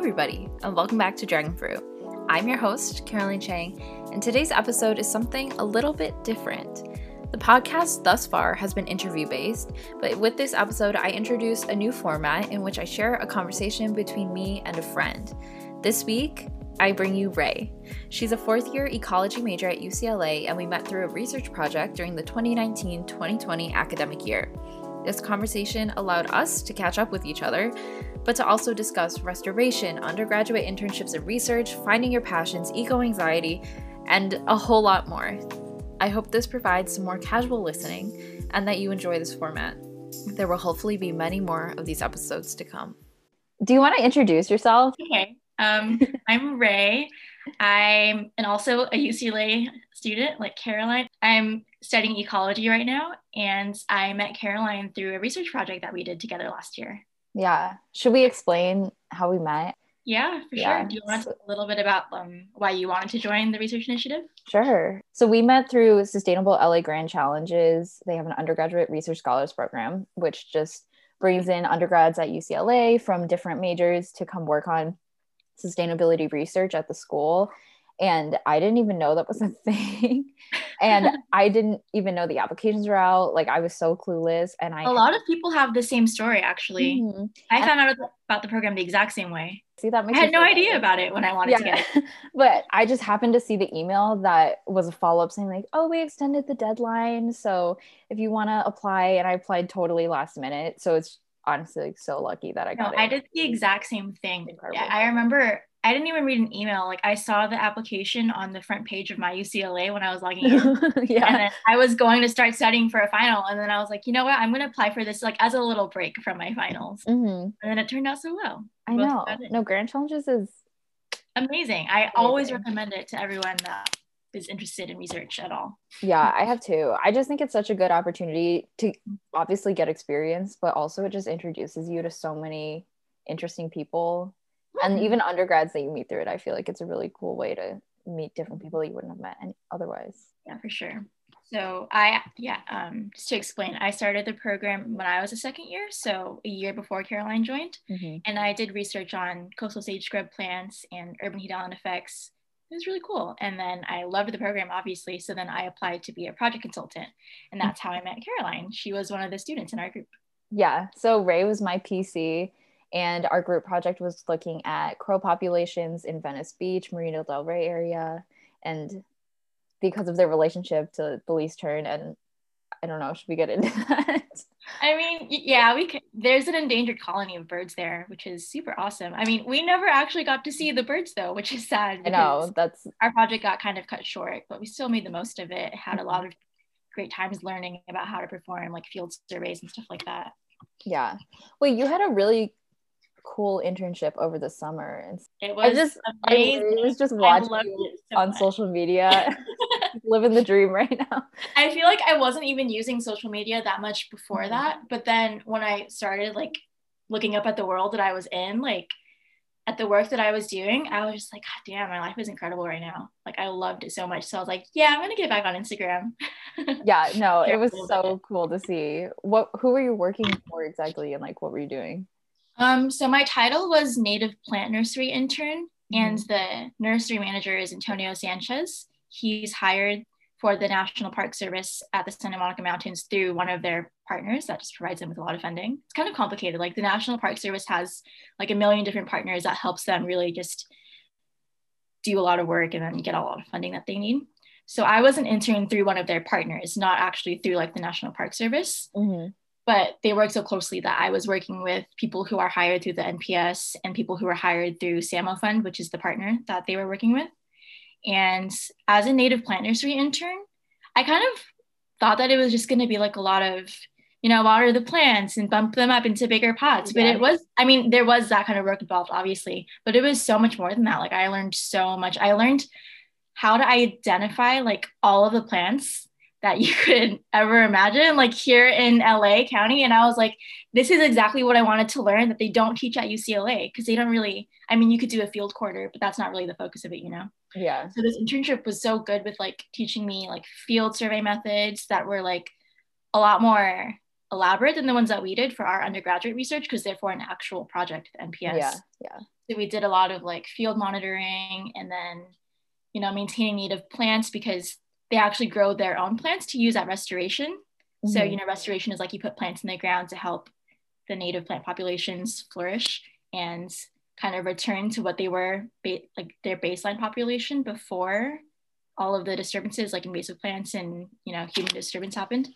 everybody, and welcome back to Dragon Fruit. I'm your host, Caroline Chang, and today's episode is something a little bit different. The podcast thus far has been interview based, but with this episode, I introduce a new format in which I share a conversation between me and a friend. This week, I bring you Ray. She's a fourth year ecology major at UCLA, and we met through a research project during the 2019 2020 academic year. This conversation allowed us to catch up with each other, but to also discuss restoration, undergraduate internships and research, finding your passions, eco anxiety, and a whole lot more. I hope this provides some more casual listening and that you enjoy this format. There will hopefully be many more of these episodes to come. Do you want to introduce yourself? Okay. Um, I'm Ray. I'm and also a UCLA student like Caroline. I'm studying ecology right now, and I met Caroline through a research project that we did together last year. Yeah. Should we explain how we met? Yeah, for yeah. sure. Do you want to talk a little bit about um, why you wanted to join the research initiative? Sure. So we met through Sustainable LA Grand Challenges. They have an undergraduate research scholars program, which just brings in undergrads at UCLA from different majors to come work on sustainability research at the school and I didn't even know that was a thing. and I didn't even know the applications were out. Like I was so clueless. And I a lot of people have the same story actually. Mm-hmm. I and found out about the program the exact same way. See that makes. I had no idea about it when I wanted yeah. to get it. but I just happened to see the email that was a follow-up saying like, oh, we extended the deadline. So if you want to apply, and I applied totally last minute. So it's honestly like, so lucky that I got no, it. I did the exact same thing. Yeah, I remember I didn't even read an email. Like I saw the application on the front page of my UCLA when I was logging in. yeah. And then I was going to start studying for a final. And then I was like, you know what? I'm going to apply for this like as a little break from my finals. Mm-hmm. And then it turned out so well. I know. No, Grand Challenges is amazing. I amazing. always recommend it to everyone that is interested in research at all. Yeah, I have too. I just think it's such a good opportunity to obviously get experience, but also it just introduces you to so many interesting people and mm-hmm. even undergrads that you meet through it i feel like it's a really cool way to meet different people you wouldn't have met any, otherwise. Yeah for sure. So i yeah um, just to explain i started the program when i was a second year so a year before caroline joined. Mm-hmm. and i did research on coastal sage scrub plants and urban heat island effects. It was really cool. And then i loved the program obviously so then i applied to be a project consultant. And that's how i met caroline. She was one of the students in our group. Yeah so ray was my pc and our group project was looking at crow populations in Venice Beach, Marina del Rey area. And because of their relationship to the Least Tern and I don't know, should we get into that? I mean, yeah, we can. There's an endangered colony of birds there, which is super awesome. I mean, we never actually got to see the birds though, which is sad. I know that's our project got kind of cut short, but we still made the most of it. Had a mm-hmm. lot of great times learning about how to perform like field surveys and stuff like that. Yeah. Wait, you had a really cool internship over the summer. And it was I just amazing. I was just watching so on much. social media, living the dream right now. I feel like I wasn't even using social media that much before mm-hmm. that, but then when I started like looking up at the world that I was in, like at the work that I was doing, I was just like, God damn, my life is incredible right now. Like I loved it so much. So I was like, yeah, I'm gonna get back on Instagram. yeah, no, it was so cool to see. What who were you working for exactly and like what were you doing? Um, so my title was native plant nursery intern, mm-hmm. and the nursery manager is Antonio Sanchez. He's hired for the National Park Service at the Santa Monica Mountains through one of their partners that just provides them with a lot of funding. It's kind of complicated. Like the National Park Service has like a million different partners that helps them really just do a lot of work and then get a lot of funding that they need. So I was an intern through one of their partners, not actually through like the National Park Service. Mm-hmm but they work so closely that I was working with people who are hired through the NPS and people who are hired through SAMO Fund, which is the partner that they were working with. And as a native plant nursery intern, I kind of thought that it was just going to be like a lot of, you know, water the plants and bump them up into bigger pots. Yeah. But it was, I mean, there was that kind of work involved, obviously, but it was so much more than that. Like I learned so much. I learned how to identify like all of the plants that you could ever imagine, like here in LA County. And I was like, this is exactly what I wanted to learn that they don't teach at UCLA because they don't really, I mean, you could do a field quarter, but that's not really the focus of it, you know? Yeah. So this internship was so good with like teaching me like field survey methods that were like a lot more elaborate than the ones that we did for our undergraduate research because they're for an actual project NPS. Yeah, yeah. So we did a lot of like field monitoring and then, you know, maintaining native plants because they actually grow their own plants to use at restoration. Mm-hmm. So, you know, restoration is like you put plants in the ground to help the native plant populations flourish and kind of return to what they were ba- like their baseline population before all of the disturbances like invasive plants and you know human disturbance happened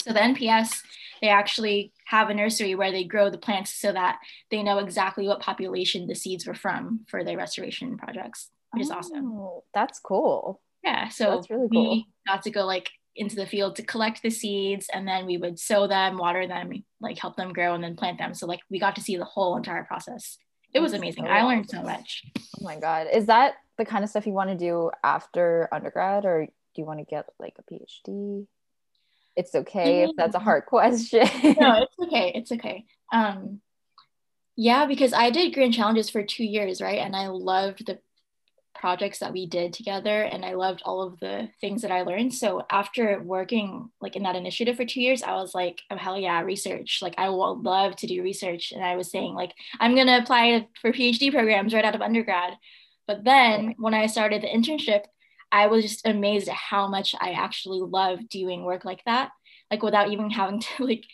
so the nps they actually have a nursery where they grow the plants so that they know exactly what population the seeds were from for their restoration projects which oh, is awesome oh, that's cool yeah so that's really cool. we got to go like into the field to collect the seeds and then we would sow them water them like help them grow and then plant them. So like we got to see the whole entire process. It was amazing. so i learned so much. Oh my god. Is that the kind of stuff you want to do after undergrad or do you want to get like a phd it's okay if that's a hard question. No it's okay. It's okay. Um yeah because i did grand challenges for two years right? And i loved the projects that we did together and I loved all of the things that I learned. So after working like in that initiative for two years, I was like, oh hell yeah, research. Like I would love to do research. And I was saying like, I'm gonna apply for PhD programs right out of undergrad. But then when I started the internship, I was just amazed at how much I actually love doing work like that. Like without even having to like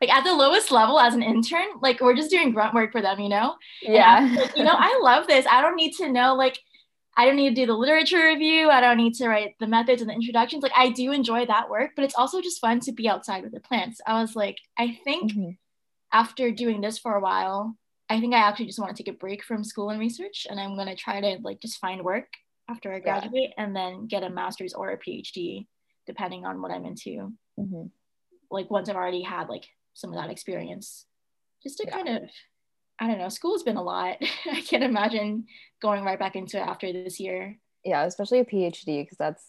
like at the lowest level as an intern, like we're just doing grunt work for them, you know? Yeah. Like, you know, I love this. I don't need to know like I don't need to do the literature review. I don't need to write the methods and the introductions. Like I do enjoy that work, but it's also just fun to be outside with the plants. I was like, I think mm-hmm. after doing this for a while, I think I actually just want to take a break from school and research and I'm going to try to like just find work after I graduate yeah. and then get a master's or a PhD depending on what I'm into. Mm-hmm. Like once I've already had like some of that experience just to yeah. kind of I don't know, school's been a lot. I can't imagine going right back into it after this year. Yeah, especially a PhD because that's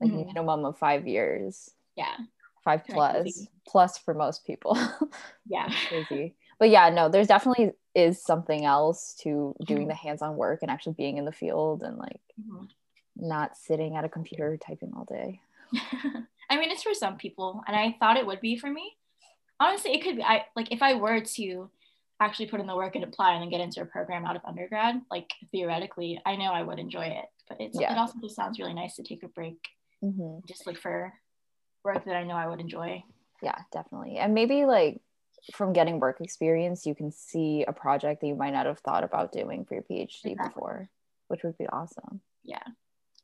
like mm-hmm. minimum of five years. Yeah. Five plus plus for most people. yeah. crazy. But yeah, no, there's definitely is something else to doing mm-hmm. the hands-on work and actually being in the field and like mm-hmm. not sitting at a computer typing all day. I mean, it's for some people, and I thought it would be for me. Honestly, it could be. I like if I were to actually put in the work and apply and then get into a program out of undergrad, like theoretically, I know I would enjoy it. But it's yeah. it also just sounds really nice to take a break, mm-hmm. just look for work that I know I would enjoy. Yeah, definitely. And maybe like from getting work experience, you can see a project that you might not have thought about doing for your PhD exactly. before, which would be awesome. Yeah.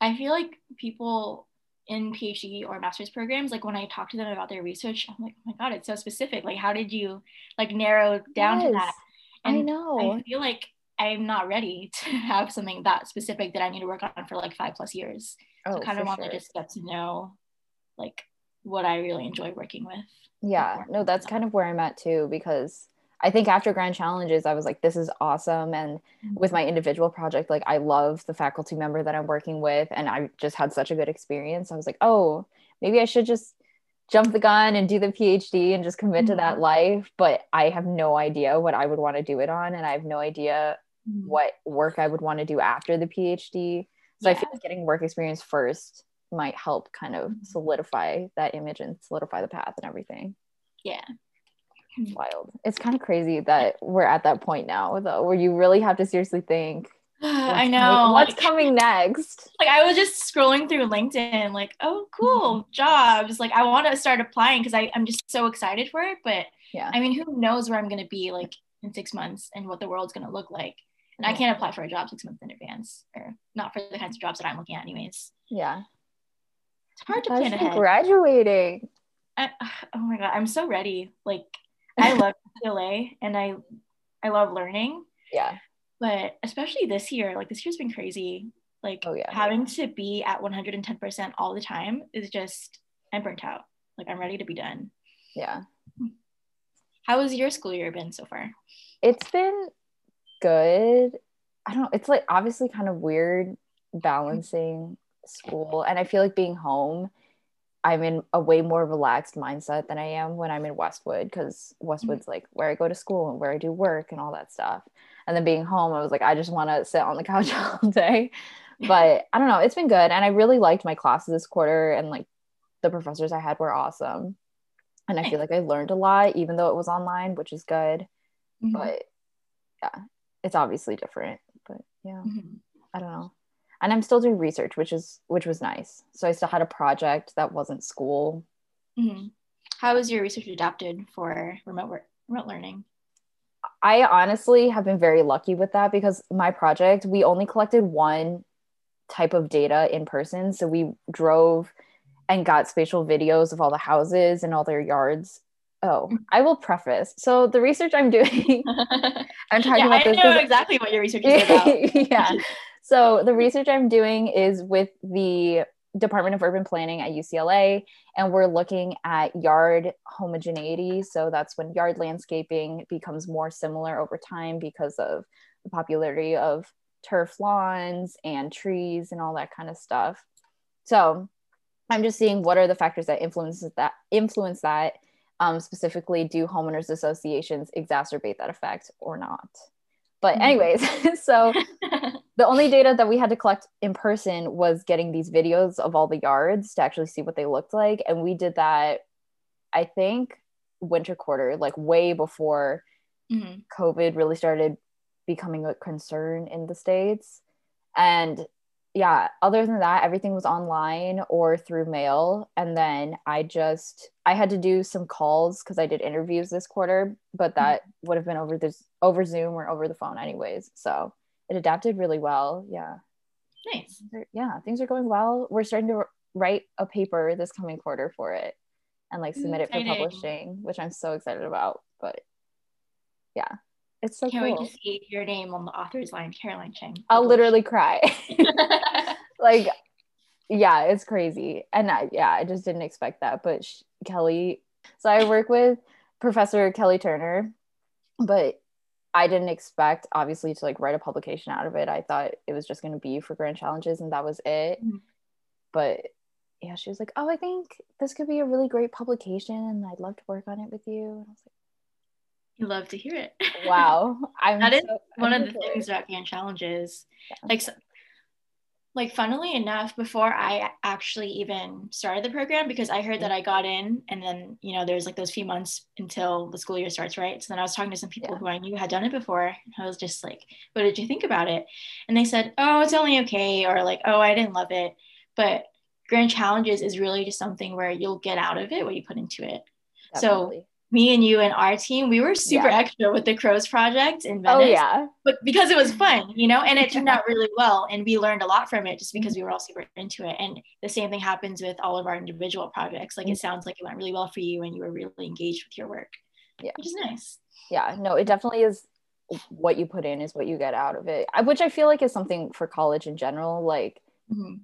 I feel like people in PhD or master's programs, like when I talk to them about their research, I'm like, oh my God, it's so specific. Like, how did you like narrow down yes, to that? And I know. I feel like I'm not ready to have something that specific that I need to work on for like five plus years. Oh, so kind of want sure. to just get to know like what I really enjoy working with. Yeah, no, that's kind of where I'm at too, because I think after grand challenges, I was like, this is awesome. And mm-hmm. with my individual project, like I love the faculty member that I'm working with. And I just had such a good experience. I was like, oh, maybe I should just jump the gun and do the PhD and just commit mm-hmm. to that mm-hmm. life. But I have no idea what I would want to do it on. And I have no idea mm-hmm. what work I would want to do after the PhD. So yeah. I feel like getting work experience first might help kind of mm-hmm. solidify that image and solidify the path and everything. Yeah Hmm. wild. It's kind of crazy that we're at that point now, though, where you really have to seriously think. I know what's like, coming next. Like I was just scrolling through LinkedIn, like, oh, cool mm-hmm. jobs. Like I want to start applying because I'm just so excited for it. But yeah, I mean, who knows where I'm gonna be like in six months and what the world's gonna look like. And I mm-hmm. can't apply for a job six months in advance, or not for the kinds of jobs that I'm looking at, anyways. Yeah, it's hard to plan ahead. Graduating. I, oh my god, I'm so ready. Like I love UCLA and I I love learning. Yeah. But especially this year, like this year's been crazy. Like oh, yeah. having to be at 110% all the time is just I'm burnt out. Like I'm ready to be done. Yeah. How has your school year been so far? It's been good. I don't know. It's like obviously kind of weird balancing school and I feel like being home I'm in a way more relaxed mindset than I am when I'm in Westwood because Westwood's mm-hmm. like where I go to school and where I do work and all that stuff. And then being home, I was like, I just want to sit on the couch all day. But I don't know, it's been good. And I really liked my classes this quarter and like the professors I had were awesome. and I feel like I learned a lot, even though it was online, which is good. Mm-hmm. But yeah, it's obviously different. But yeah, mm-hmm. I don't know. And I'm still doing research, which is which was nice. So I still had a project that wasn't school. Mm-hmm. How was your research adapted for remote work, remote learning? I honestly have been very lucky with that because my project, we only collected one type of data in person. So we drove and got spatial videos of all the houses and all their yards. Oh, mm. I will preface. So the research I'm doing, I'm talking yeah, about this. I know exactly what your research is about. yeah. So the research I'm doing is with the Department of Urban Planning at UCLA, and we're looking at yard homogeneity. So that's when yard landscaping becomes more similar over time because of the popularity of turf lawns and trees and all that kind of stuff. So I'm just seeing what are the factors that influence that influence that. Um, specifically, do homeowners associations exacerbate that effect or not? But mm-hmm. anyways, so the only data that we had to collect in person was getting these videos of all the yards to actually see what they looked like, and we did that. I think winter quarter, like way before mm-hmm. COVID really started becoming a concern in the states, and yeah other than that everything was online or through mail and then i just i had to do some calls because i did interviews this quarter but that mm-hmm. would have been over this over zoom or over the phone anyways so it adapted really well yeah nice yeah things are going well we're starting to write a paper this coming quarter for it and like submit it for publishing which i'm so excited about but yeah it's so Can't cool. wait to see your name on the author's line, Caroline Chang. I'll literally cry. like, yeah, it's crazy. And I, yeah, I just didn't expect that. But sh- Kelly, so I work with Professor Kelly Turner, but I didn't expect, obviously, to like write a publication out of it. I thought it was just going to be for grand challenges and that was it. Mm-hmm. But yeah, she was like, Oh, I think this could be a really great publication and I'd love to work on it with you. And I was like, you love to hear it. Wow. I'm that is so, one I'm of the things about Grand Challenges. Yeah. Like, like funnily enough, before I actually even started the program, because I heard that mm-hmm. I got in and then, you know, there's like those few months until the school year starts, right? So then I was talking to some people yeah. who I knew had done it before. and I was just like, what did you think about it? And they said, oh, it's only okay. Or like, oh, I didn't love it. But Grand Challenges is really just something where you'll get out of it what you put into it. Definitely. So me and you and our team, we were super yeah. extra with the Crows project in oh, Venice. Oh yeah. But because it was fun, you know, and it turned out really well. And we learned a lot from it just because we were all super into it. And the same thing happens with all of our individual projects. Like it sounds like it went really well for you and you were really engaged with your work. Yeah. Which is nice. Yeah. No, it definitely is what you put in is what you get out of it. Which I feel like is something for college in general. Like mm-hmm.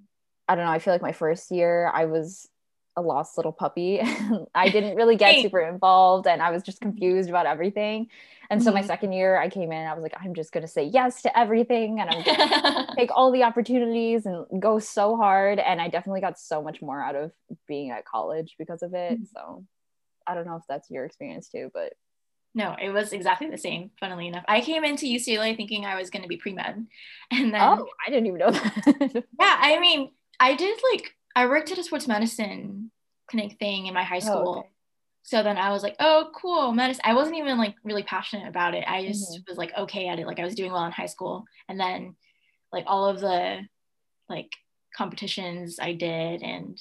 I don't know, I feel like my first year I was a lost little puppy. I didn't really get super involved and I was just confused about everything. And so mm-hmm. my second year I came in, I was like, I'm just gonna say yes to everything and I'm gonna take all the opportunities and go so hard. And I definitely got so much more out of being at college because of it. Mm-hmm. So I don't know if that's your experience too, but no, it was exactly the same, funnily enough. I came into UCLA thinking I was gonna be pre-med. And then Oh, I didn't even know that. yeah, I mean, I did like I worked at a sports medicine clinic thing in my high oh, school. Oh, okay. So then I was like, oh, cool, medicine. I wasn't even like really passionate about it. I just mm-hmm. was like okay at it. Like I was doing well in high school. And then like all of the like competitions I did and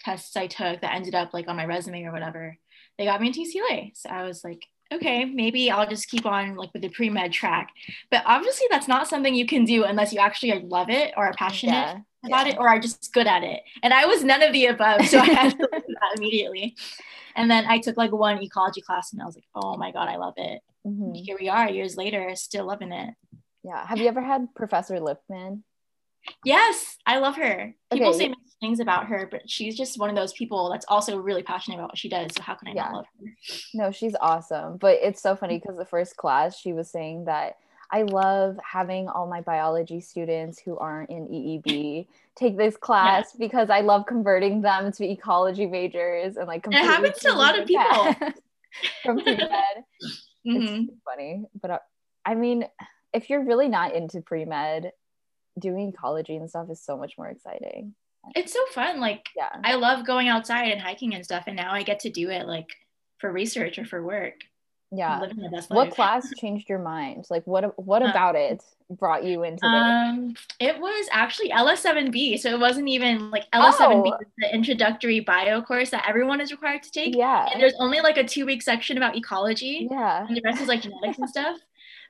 tests I took that ended up like on my resume or whatever, they got me into UCLA. So I was like, okay, maybe I'll just keep on like with the pre med track. But obviously, that's not something you can do unless you actually love it or are passionate yeah, about yeah. it or are just good at it. And I was none of the above, so I had to learn that immediately. And then I took like one ecology class, and I was like, oh my god, I love it. Mm-hmm. Here we are, years later, still loving it. Yeah. Have you ever had Professor Lipman? Yes, I love her. People okay. say many things about her, but she's just one of those people that's also really passionate about what she does. So how can I yeah. not love her? No, she's awesome. But it's so funny because the first class she was saying that I love having all my biology students who aren't in EEB take this class yeah. because I love converting them to ecology majors and like it happens to a lot of people from pre med. mm-hmm. It's funny, but uh, I mean, if you're really not into pre med, doing ecology and stuff is so much more exciting. It's so fun. Like, yeah, I love going outside and hiking and stuff, and now I get to do it like for research or for work. Yeah. Living my best What class changed your mind? Like what what Uh, about it brought you into? Um, it was actually LS7B, so it wasn't even like LS7B Oh. the introductory bio course that everyone is required to take. yeah. And there's only like a two week section about ecology, Yeah. and the rest is like genetics and stuff.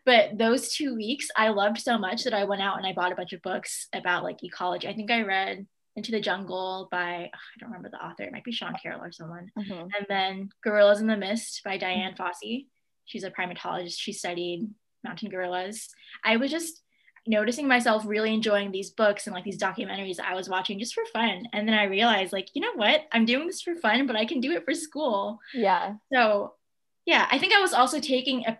But those two weeks I loved so much that I went out and I bought a bunch of books about like ecology. I think I read Into the Jungle by I don't remember the author. It might be Sean Carroll or someone. Mhm. And then Gorillas in the Mist by Dian Fossey. She's a primatologist. She studied mountain gorillas. I was just noticing myself really enjoying these books and like these documentaries I was watching just for fun. And then I realized, like, you know what? I'm doing this for fun, but I can do it for school. Yeah. So, yeah, I think I was also taking a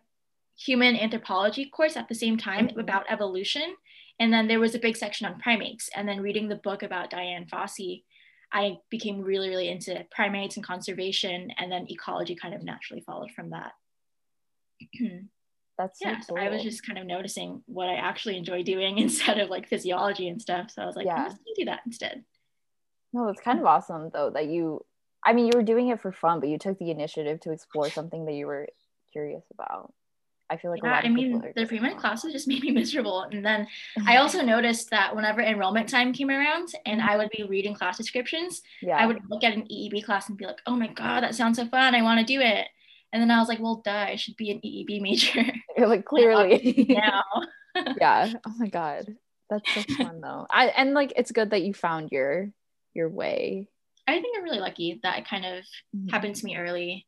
human anthropology course at the same time Mhm. about evolution. And then there was a big section on primates. And then reading the book about Dian Fossey, I became really, really into primates and conservation. And then ecology kind of naturally followed from that. That's yeah, so I was just kind of noticing what I actually enjoy doing instead of like physiology and stuff. So I was like, oh, Yeah. I'm just gonna do that instead. No, it's kind of mm-hmm. awesome though that you I mean you were doing it for fun, but you took the initiative to explore something that you were curious about. I feel like a yeah, lot I mean, the pre-med classes just made me miserable. And then I also noticed that whenever enrollment time came around and I would be reading class descriptions, yeah. I would look at an EEB class and be like, oh my God, that sounds so fun. I want to do it. And then I was like, well, duh, I should be an EEB major You're like clearly. now. yeah. Oh my god. That's so fun though. I and like it's good that you found your your way. I think I'm really lucky that it kind of Mhm. happened to me early.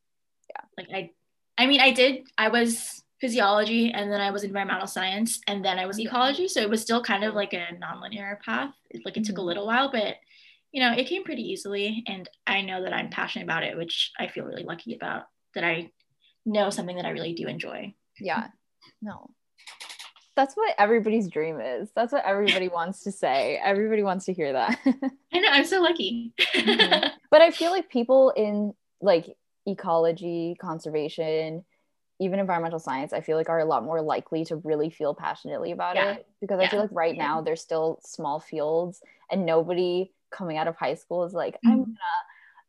Yeah. Like I, I mean, I did, I was physiology and then I was environmental science and then I was ecology. So it was still kind of like a nonlinear path. Like it took a Mhm. little while, but you know, it came pretty easily. And I know that I'm passionate about it, which I feel really lucky about that I know something that I really do enjoy. Yeah. No. That's what everybody's dream is. That's what everybody wants to say. Everybody wants to hear that. I know, I'm so lucky. Mhm. but I feel like people in like ecology, conservation, even environmental science, I feel like are a lot more likely to really feel passionately about Yeah. it because I feel like right Yeah. now there's still small fields and nobody coming out of high school is like, Mhm. I'm gonna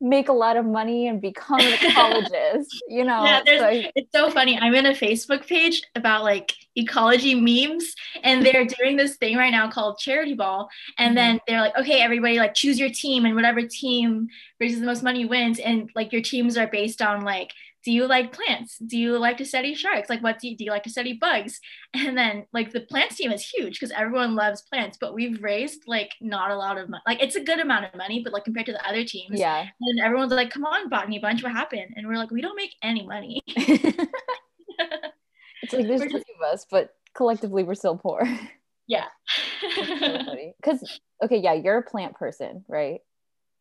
make a lot of money and become an ecologist, you know? Yeah, So it's so funny. I'm in a Facebook page about like ecology memes, and they're doing this thing right now called Charity Ball. And then they're like, okay, everybody, like choose your team, and whatever team raises the most money wins. And like your teams are based on like, do you like plants? Do you like to study sharks? Like, what do you, do you like to study bugs? And then like the plants team is huge because everyone loves plants, but we've raised like not a lot of money. Like it's a good amount of money, but like compared to the other teams, yeah. and everyone's like, come on, Botany Bunch, what happened? And we're like, we don't make any money. it's like there's three of us, but collectively we're still poor. yeah. Because okay, yeah, you're a plant person, right?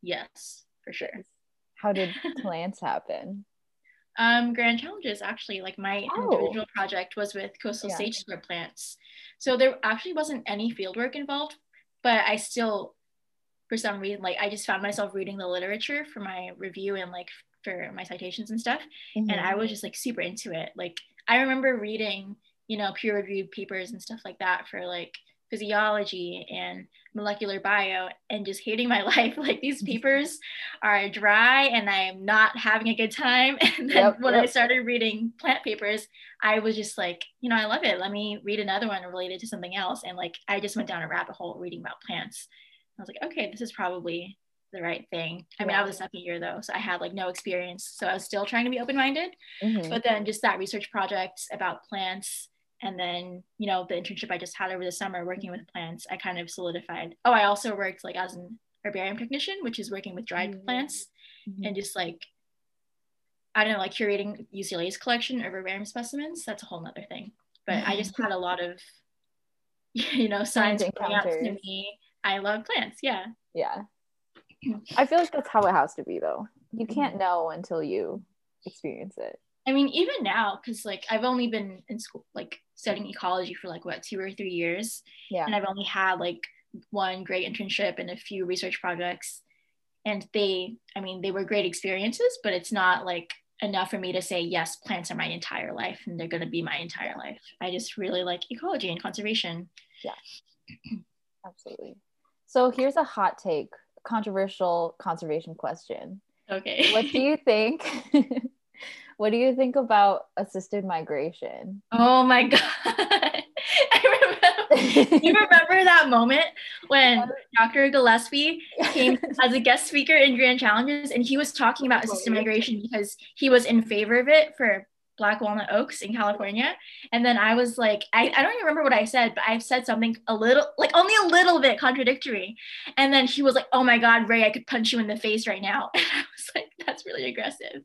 yes, for sure. How did plants happen? Um, Grand Challenges actually, like my Oh. individual project was with coastal Yeah. sage scrub plants. So there actually wasn't any fieldwork involved, but I still, for some reason, like I just found myself reading the literature for my review and like for my citations and stuff. and Mhm. I was just like super into it. Like I remember reading, you know, peer reviewed papers and stuff like that for like physiology and molecular bio and just hating my life. Like these papers are dry and I'm not having a good time. And then Yep, when I started reading plant papers, I was just like, you know, I love it. Let me read another one related to something else. And like I just went down a rabbit hole reading about plants. I was like, okay, this is probably the right thing. I mean, I was a second year though, so I had like no experience. So I was still trying to be open minded Mhm. but then just that research project about plants and then you know the internship i just had over the summer working with plants i kind of solidified oh i also worked like as an herbarium technician which is working with dried Mhm. plants Mhm. and just like i don't know like curating ucla's collection of herbarium specimens that's a whole nother thing but i just had a lot of you know Plant coming out to me i love plants yeah Yeah. I feel like that's how it has to be though. You can't Mm-hmm. know until you experience it. I mean, even now, because like I've only been in school, like studying ecology for like what two or three years, Yeah. and I've only had like one great internship and a few research projects, and they, I mean, they were great experiences, but it's not like enough for me to say yes, plants are my entire life and they're going to be my entire life. I just really like ecology and conservation. Yeah. Absolutely. So here's a hot take, controversial conservation question. Okay. What do you think? what do you think about assisted migration? Oh my god. I remember you remember that moment when Dr. Gillespie came as a guest speaker in Grand Challenges and he was talking about assisted migration because he was in favor of it for Black Walnut Oaks in California. And then I was like, I, I don't even remember what I said, but I said something a little, like only a little bit contradictory. And then he was like, Oh my God, Ray, I could punch you in the face right now. And I was like, That's really aggressive.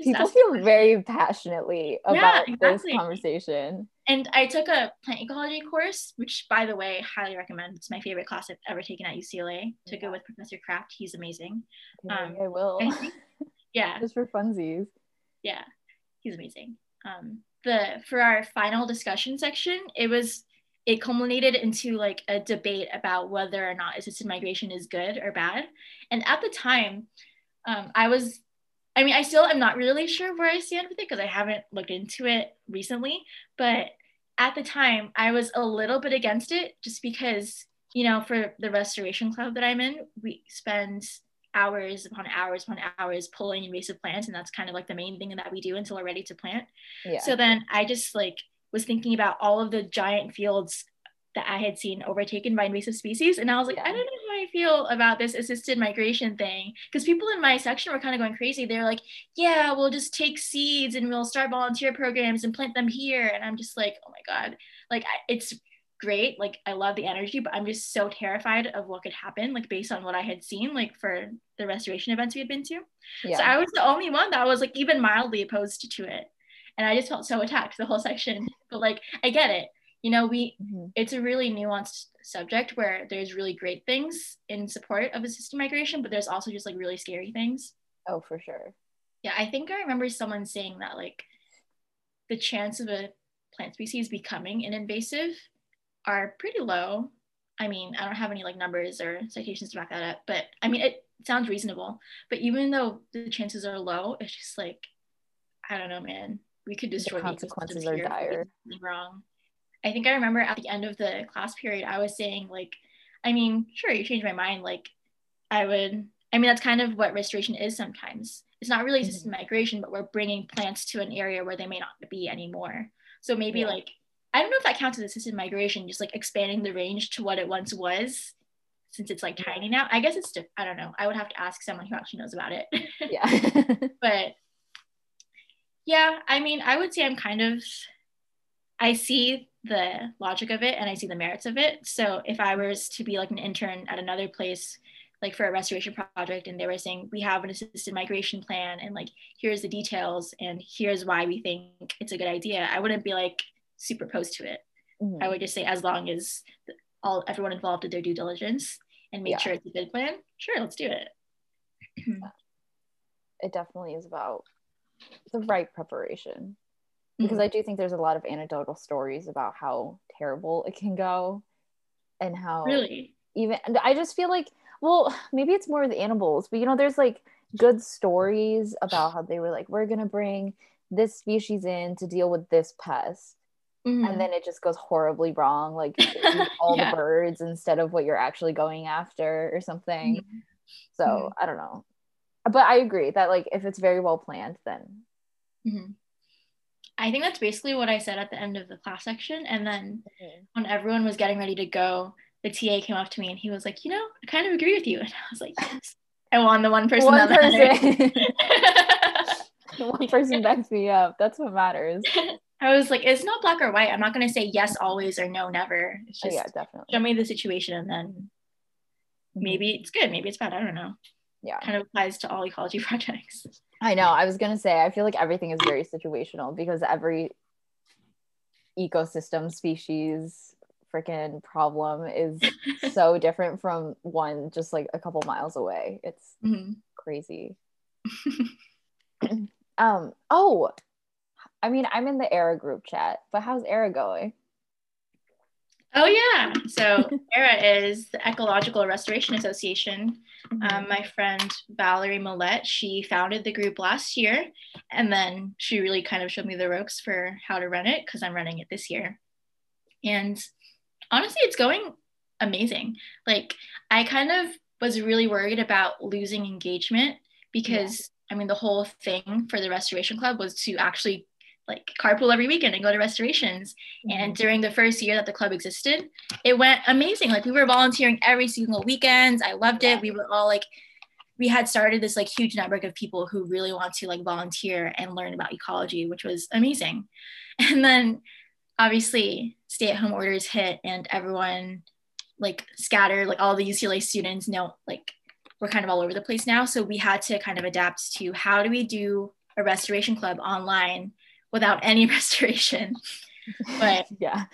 Just People feel very passionately about yeah, exactly. this conversation. And I took a plant ecology course, which, by the way, highly recommend. It's my favorite class I've ever taken at UCLA. Took yeah. it with Professor Kraft. He's amazing. Um, I will. I think, yeah. Just for funsies. Yeah he's amazing. Um, the for our final discussion section, it was it culminated into like a debate about whether or not assisted migration is good or bad. And at the time, um, I was, I mean, I still am not really sure where I stand with it because I haven't looked into it recently. But at the time, I was a little bit against it just because, you know, for the restoration club that I'm in, we spend hours upon hours upon hours pulling invasive plants and that's kind of like the main thing that we do until we're ready to plant. Yeah. so then i just like was thinking about all of the giant fields that i had seen overtaken by invasive species and i was like yeah. i don't know how i feel about this assisted migration thing. Because people in my section were kind of going crazy. They're like yeah we'll just take seeds and we'll start volunteer programs and plant them here. And i'm just like oh my god. Like it's great. Like I love the energy, but I'm just so terrified of what could happen, like based on what I had seen, like for the restoration events we had been to. Yeah. So I was the only one that was like even mildly opposed to it. And I just felt so attacked the whole section. But like I get it. You know, we mm-hmm. it's a really nuanced subject where there's really great things in support of assisted migration, but there's also just like really scary things. Oh, for sure. Yeah, I think I remember someone saying that like the chance of a plant species becoming an invasive are pretty low. I mean, I don't have any like numbers or citations to back that up, but I mean, it sounds reasonable. But even though the chances are low, it's just like, I don't know, man. We could destroy the consequences are dire. Wrong. I think I remember at the end of the class period, I was saying like, I mean, sure, you changed my mind. Like, I would. I mean, that's kind of what restoration is sometimes. It's not really mm-hmm. migration, but we're bringing plants to an area where they may not be anymore. So maybe yeah. like I don't know if that counts as assisted migration, just like expanding the range to what it once was, since it's like tiny now. I guess it's, I don't know. I would have to ask someone who actually knows about it. Yeah. but yeah, I mean, I would say I'm kind of, I see the logic of it and I see the merits of it. So if I was to be like an intern at another place, like for a restoration project, and they were saying, we have an assisted migration plan, and like, here's the details, and here's why we think it's a good idea, I wouldn't be like, super opposed to it. Mm-hmm. I would just say as long as all everyone involved did their due diligence and made yeah. sure it's a good plan, sure, let's do it. it definitely is about the right preparation. Because mm-hmm. I do think there's a lot of anecdotal stories about how terrible it can go and how really even I just feel like well, maybe it's more the animals, but you know, there's like good stories about how they were like, we're gonna bring this species in to deal with this pest Mm-hmm. and then it just goes horribly wrong like all yeah. the birds instead of what you're actually going after or something mm-hmm. so mm-hmm. i don't know but i agree that like if it's very well planned then mm-hmm. i think that's basically what i said at the end of the class section and then mm-hmm. when everyone was getting ready to go the ta came up to me and he was like you know i kind of agree with you and i was like yes i won the one person one person one person backs me up that's what matters I was like, it's not black or white. I'm not going to say yes always or no never. It's just oh, yeah, definitely. show me the situation and then mm-hmm. maybe it's good, maybe it's bad. I don't know. Yeah. Kind of applies to all ecology projects. I know. I was going to say, I feel like everything is very situational because every ecosystem species freaking problem is so different from one just like a couple miles away. It's mm-hmm. crazy. um, oh, I mean, I'm in the ERA group chat, but how's ERA going? Oh, yeah. So, ERA is the Ecological Restoration Association. Mm-hmm. Um, my friend Valerie Millette, she founded the group last year, and then she really kind of showed me the ropes for how to run it because I'm running it this year. And honestly, it's going amazing. Like, I kind of was really worried about losing engagement because I mean, the whole thing for the restoration club was to actually like carpool every weekend and go to restorations. Mm-hmm. And during the first year that the club existed, it went amazing. Like we were volunteering every single weekend. I loved it. We were all like, we had started this like huge network of people who really want to like volunteer and learn about ecology, which was amazing. And then obviously stay at home orders hit and everyone like scattered, like all the UCLA students know like we're kind of all over the place now. So we had to kind of adapt to how do we do a restoration club online without any restoration. But yeah,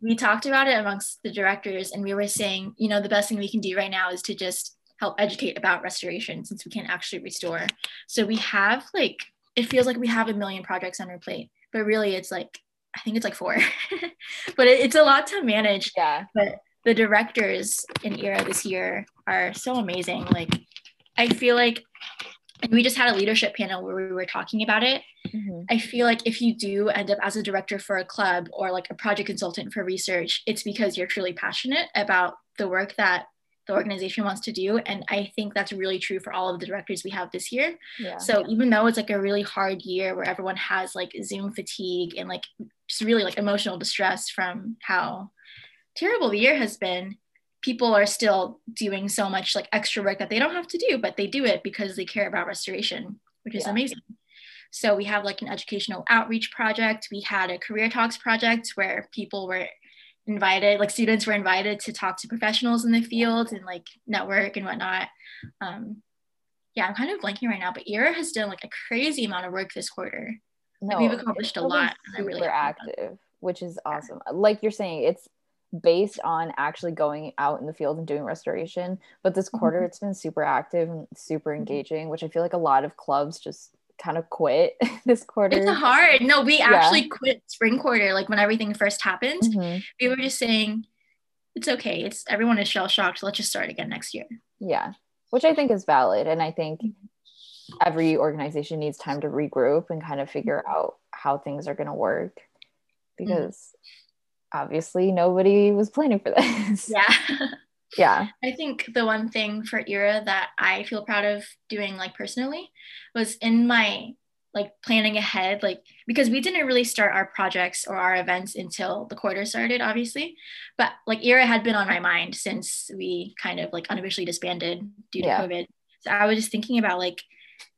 we talked about it amongst the directors and we were saying, you know, the best thing we can do right now is to just help educate about restoration since we can't actually restore. So we have like, it feels like we have a million projects on our plate, but really it's like, I think it's like four, but it, it's a lot to manage. Yeah. But the directors in ERA this year are so amazing. Like, I feel like and we just had a leadership panel where we were talking about it. Mm-hmm. I feel like if you do end up as a director for a club or like a project consultant for research, it's because you're truly passionate about the work that the organization wants to do. And I think that's really true for all of the directors we have this year. Yeah. So even though it's like a really hard year where everyone has like Zoom fatigue and like just really like emotional distress from how terrible the year has been, people are still doing so much like extra work that they don't have to do, but they do it because they care about restoration, which is yeah. amazing. So we have like an educational outreach project. We had a career talks project where people were invited, like students were invited to talk to professionals in the field and like network and whatnot. Um, yeah, I'm kind of blanking right now, but ERA has done like a crazy amount of work this quarter. No, like, we've accomplished a lot. Super really active, which is awesome. Like you're saying, it's based on actually going out in the field and doing restoration. But this quarter, mm-hmm. it's been super active and super mm-hmm. engaging, which I feel like a lot of clubs just kind of quit this quarter. It's hard. No, we yeah. actually quit spring quarter, like when everything first happened. Mm-hmm. We were just saying, it's okay. It's everyone is shell shocked. Let's just start again next year. Yeah, which I think is valid, and I think mm-hmm. every organization needs time to regroup and kind of figure out how things are going to work because obviously nobody was planning for this. Yeah. yeah. I think the one thing for ERA that I feel proud of doing like personally was in my like planning ahead like because we didn't really start our projects or our events until the quarter started obviously but like era had been on my mind since we kind of like unofficially disbanded due to yeah. covid so i was just thinking about like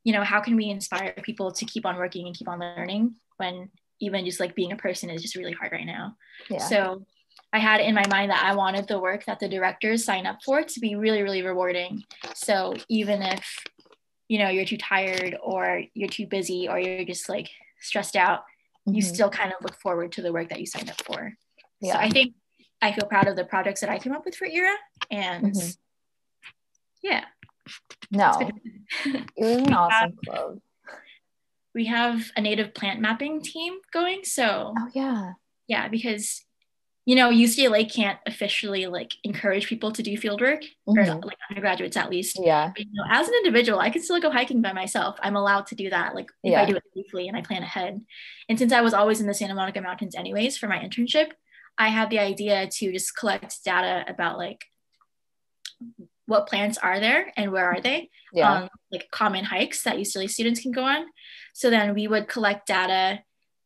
you know how can we inspire people to keep on working and keep on learning when even just like being a person is just really hard right now. Yeah. So I had in my mind that I wanted the work that the directors sign up for to be really, really rewarding. So even if, you know, you're too tired or you're too busy or you're just like stressed out, mm-hmm. you still kind of look forward to the work that you signed up for. Yeah. So I think I feel proud of the projects that I came up with for ERA. And mm-hmm. yeah. No, it was an awesome club we have a native plant mapping team going. So, oh, yeah. Yeah, because, you know, UCLA can't officially like encourage people to do field work mm-hmm. or like undergraduates at least. Yeah. But, you know, as an individual, I can still go hiking by myself. I'm allowed to do that. Like if yeah. I do it safely and I plan ahead. And since I was always in the Santa Monica Mountains anyways for my internship, I had the idea to just collect data about like what plants are there and where are they yeah. Um, like common hikes that UCLA students can go on so then we would collect data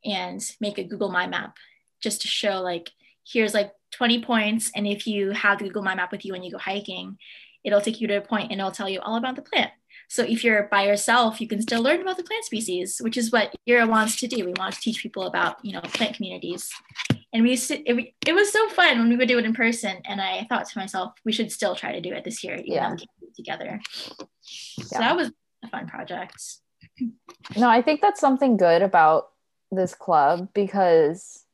and make a Google My Map just to show like, here's like 20 points. And if you have the Google My Map with you when you go hiking, it'll take you to a point and it'll tell you all about the plant. So if you're by yourself, you can still learn about the plant species, which is what ERA wants to do. We want to teach people about, you know, plant communities. And we used to, it, it was so fun when we would do it in person. And I thought to myself, we should still try to do it this year, even yeah. though we can't do it together. Yeah. So that was a fun project no, I think that's something good about this club because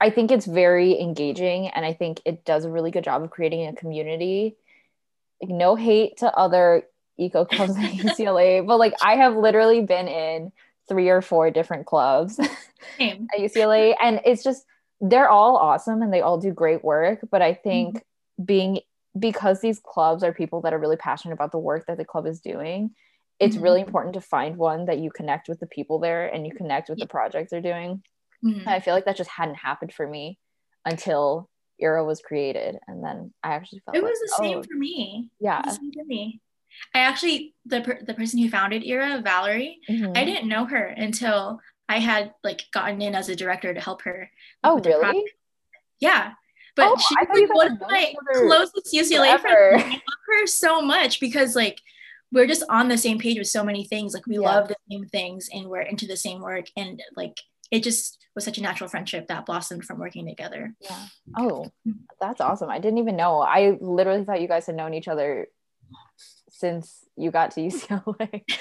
I think it's very engaging and I think it does a really good job of creating a community. Like no hate to other eco clubs at UCLA, but like I have literally been in three or four different clubs at UCLA and it's just they're all awesome and they all do great work, but I think mm-hmm. being because these clubs are people that are really passionate about the work that the club is doing, it's mm-hmm. really important to find one that you connect with the people there and you connect with yeah. the projects they're doing. Mm-hmm. I feel like that just hadn't happened for me until ERA was created. And then I actually felt it was like, the same oh, for me. Yeah. same for me. I actually the per- the person who founded Era, Valerie. I didn't know her until I had like gotten in as a director to help her. Oh, really? Yeah. But Oh, she's I thought you like one of my closest UCLA forever. friends. I love her so much because like we're just on the same page with so many things. Like we Yeah. love the same things and we're into the same work. And like it just was such a natural friendship that blossomed from working together. Yeah. Oh, mm-hmm. that's awesome. I didn't even know. I literally thought you guys had known each other since you got to UCLA.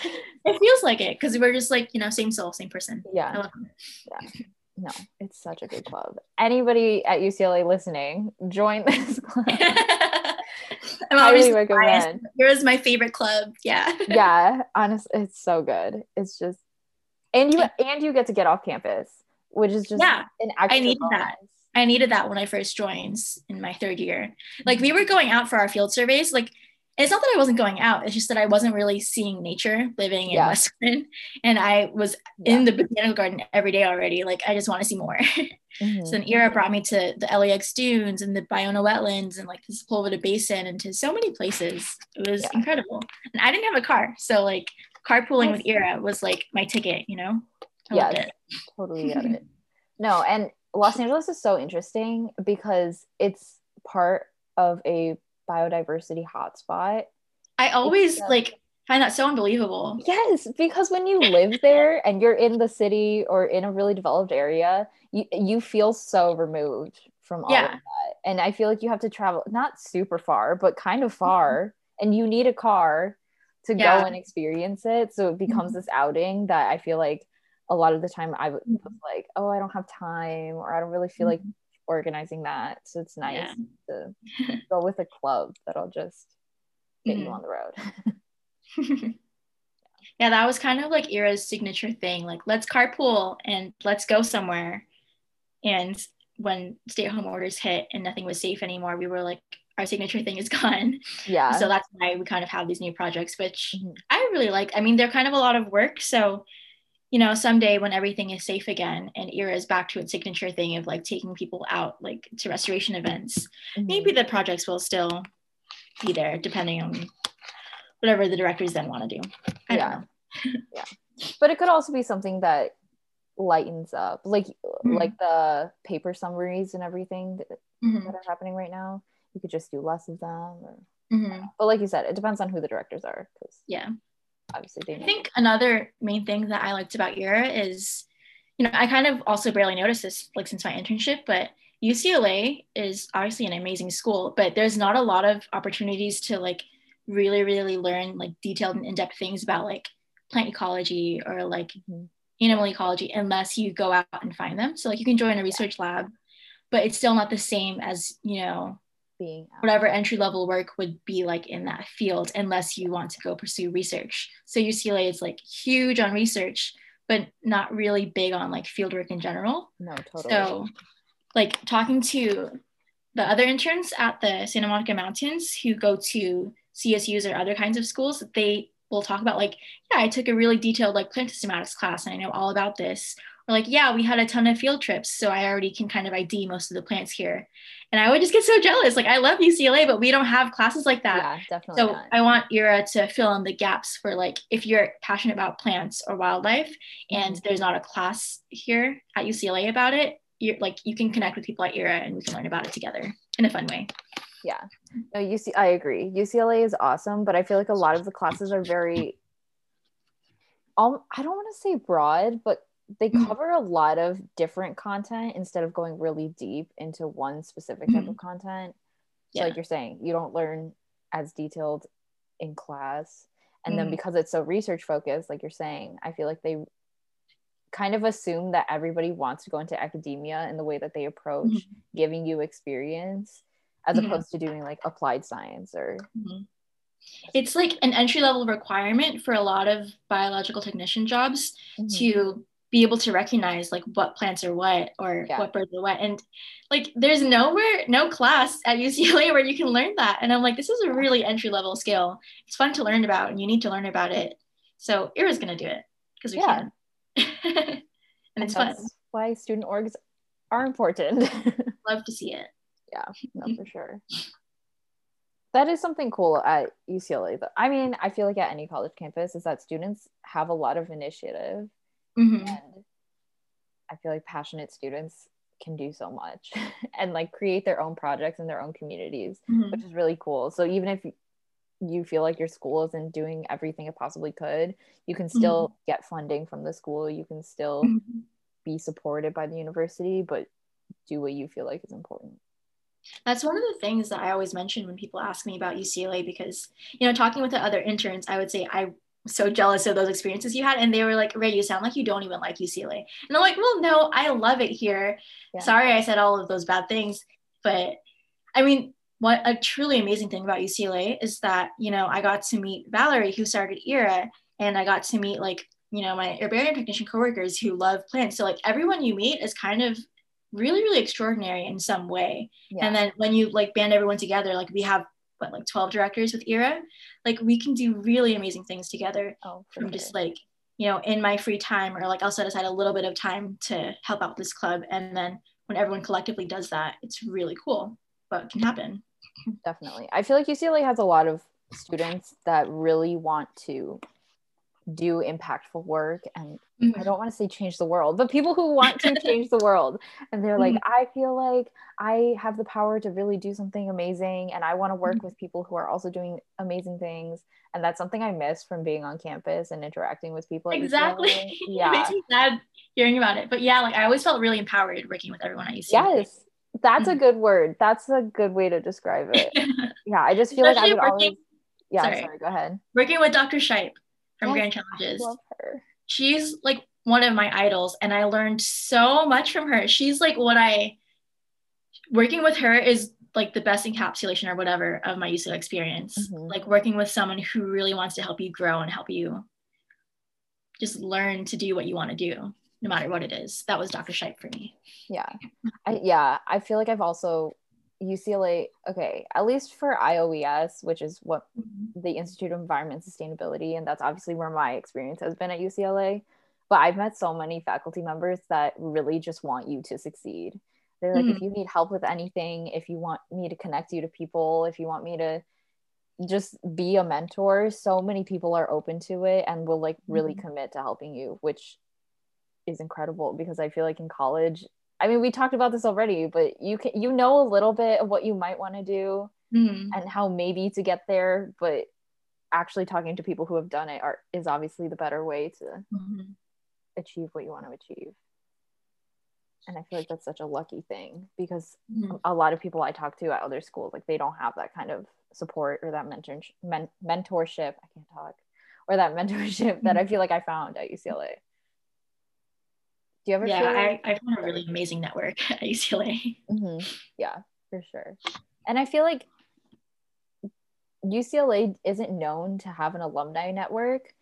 It feels like it because we're just like, you know, same soul, same person. I yeah. her. No, it's such a good club. Anybody at UCLA listening, join this club. I'm Highly recommend. biased. Here's my favorite club. Yeah. yeah, honestly, it's so good. It's just and you and you get to get off campus, which is just Yeah, an extra needed that. I needed that when I first joined in my third year. Like we were going out for our field surveys. Like it's not that I wasn't going out. It's just that I wasn't really seeing nature living in Yeah. Westwood. And I was in the botanical garden every day already. Like I just want to see more. Mhm. so then Era brought me to the LAX dunes and the Ballona wetlands and like the Sepulveda Basin and to so many places. It was Yeah. incredible. And I didn't have a car. So like carpooling with. Era was like my ticket, you know? I Yes. totally get it. No, and Los Angeles is so interesting because it's part of a biodiversity hotspot. I always Yeah. like find that so unbelievable. Yes, because when you live there and you're in the city or in a really developed area, you you feel so removed from all Yeah. of that. And I feel like you have to travel not super far, but kind of far, and you need a car to Yeah. Mm-hmm. go and experience it. So it becomes this outing that I feel like a lot of the time I was Mhm. like, oh, I don't have time, or I don't really feel like organizing that. So it's nice Yeah. to go with a club that'll just get you Mhm. on the road. yeah, that was kind of like Era's signature thing. Like, let's carpool and let's go somewhere. And when stay at home orders hit and nothing was safe anymore, we were like, our signature thing is gone. yeah. So that's why we kind of have these new projects, which Mhm. I really like. I mean, they're kind of a lot of work. So, you know, someday when everything is safe again and Era is back to its signature thing of like taking people out like to restoration events, Mhm. maybe the projects will still be there depending on whatever the directors then want to do. I Yeah. don't but it could also be something that lightens up like Mhm. like the paper summaries and everything that, Mhm. that are happening right now you could just do less of them or, Mhm. but like you said it depends on who the directors are because Yeah. Obviously they I think another main thing that I liked about Era is, you know, I kind of also barely noticed this like since my internship, but UCLA is obviously an amazing school, but there's not a lot of opportunities to like really, really learn like detailed and in-depth things about like plant ecology or like Mhm. animal ecology unless you go out and find them. So like you can join a research lab, but it's still not the same as, you know, being out. whatever entry level work would be like in that field unless you want to go pursue research. So UCLA is like huge on research, but not really big on like field work in general. no totally So like talking to the other interns at the Santa Monica Mountains who go to CSUs or other kinds of schools, they will talk about like, yeah, I took a really detailed like plant systematics class and I know all about this. Or like, yeah, we had a ton of field trips, so I already can kind of ID most of the plants here. And I would just get so jealous. Like I love UCLA, but we don't have classes like that. yeah definitely So not. I want Era to fill in the gaps for like if you're passionate about plants or wildlife and Mm-hmm. there's not a class here at UCLA about it, you're like you can connect with people at Era and we can learn about it together in a fun way. yeah no UC I agree UCLA is awesome but I feel like a lot of the classes are very um, I don't want to say broad but they Mhm. cover a lot of different content instead of going really deep into one specific type Mhm. of content so Yeah. like you're saying you don't learn as detailed in class and then Mhm. because it's so research focused like you're saying I feel like they kind of assume that everybody wants to go into academia in the way that they approach Mhm. giving you experience as Mhm. opposed to doing like applied science or Mhm. It's like an entry level requirement for a lot of biological technician jobs Mm-hmm. to be able to recognize like what plants are what or Yeah. what birds are what. And like there's nowhere no class at UCLA where you can learn that. And I'm like this is a really entry level skill. It's fun to learn about and you need to learn about it. So Era's gonna do it because we Yeah. can. And it's fun. why student orgs are important. Love to see it. Yeah no for sure. That is something cool at UCLA. Though. I mean, I feel like at any college campus is that students have a lot of initiative, Mhm. and I feel like passionate students can do so much and like create their own projects in their own communities, Mhm. which is really cool. So even if you feel like your school isn't doing everything it possibly could, you can still get funding from the school. You can still Mhm. be supported by the university, but do what you feel like is important. That's one of the things that I always mention when people ask me about UCLA because, you know, talking with the other interns, I would say I'm so jealous of those experiences you had. And they were like, Ray, you sound like you don't even like UCLA. And I'm like, well, no, I love it here. Yeah. Sorry I said all of those bad things. But I mean, what a truly amazing thing about UCLA is that, you know, I got to meet Valerie, who started ERA, and I got to meet like, you know, my herbarium technician coworkers who love plants. So like everyone you meet is kind of really, really extraordinary in some way. Yeah. And then when you like band everyone together, like we have what like 12 directors with ERA, like we can do really amazing things together oh, from just like, you know, in my free time or like I'll set aside a little bit of time to help out this club. And then when everyone collectively does that, it's really cool what can happen. definitely. I feel like UCLA has a lot of students that really want to do impactful work and I don't want to say change the world, but people who want to change the world. And they're like, Mhm. I feel like I have the power to really do something amazing. And I want to work Mhm. with people who are also doing amazing things. And that's something I miss from being on campus and interacting with people. Exactly. UCLA. it Yeah. makes me sad hearing about it. But yeah, like I always felt really empowered working with everyone at UCLA. Yes. That's a Mhm. good word. That's a good way to describe it. Yeah. I just feel like I Especially would working- always. Yeah. Sorry. Sorry. Go ahead. working with Dr. Shipe from Yes, Grand Challenges. Love her. she's like one of my idols and i learned so much from her she's like what i working with her is like the best encapsulation or whatever of my UCLA experience Mhm. like working with someone who really wants to help you grow and help you just learn to do what you want to do no matter what it is that was dr Shipe for me Yeah. I, yeah. I feel like I've also UCLA, okay, at least for IOES, which is what the Institute of Environment Sustainability, and that's obviously where my experience has been at UCLA. But I've met so many faculty members that really just want you to succeed. They're like, if you need help with anything, if you want me to connect you to people, if you want me to just be a mentor, so many people are open to it and will like really Mhm. commit to helping you, which is incredible because I feel like in college, I mean, we talked about this already, but you can you know a little bit of what you might want to do Mhm. and how maybe to get there, but actually talking to people who have done it are is obviously the better way to Mhm. achieve what you want to achieve. And I feel like that's such a lucky thing because Mhm. a lot of people I talk to at other schools, like they don't have that kind of support or that mentor men- mentorship. I can't talk, or that mentorship that I feel like I found at UCLA. Do you ever yeah like I, I found a really amazing network at UCLA Mhm. Yeah, for sure. And I feel like UCLA isn't known to have an alumni network.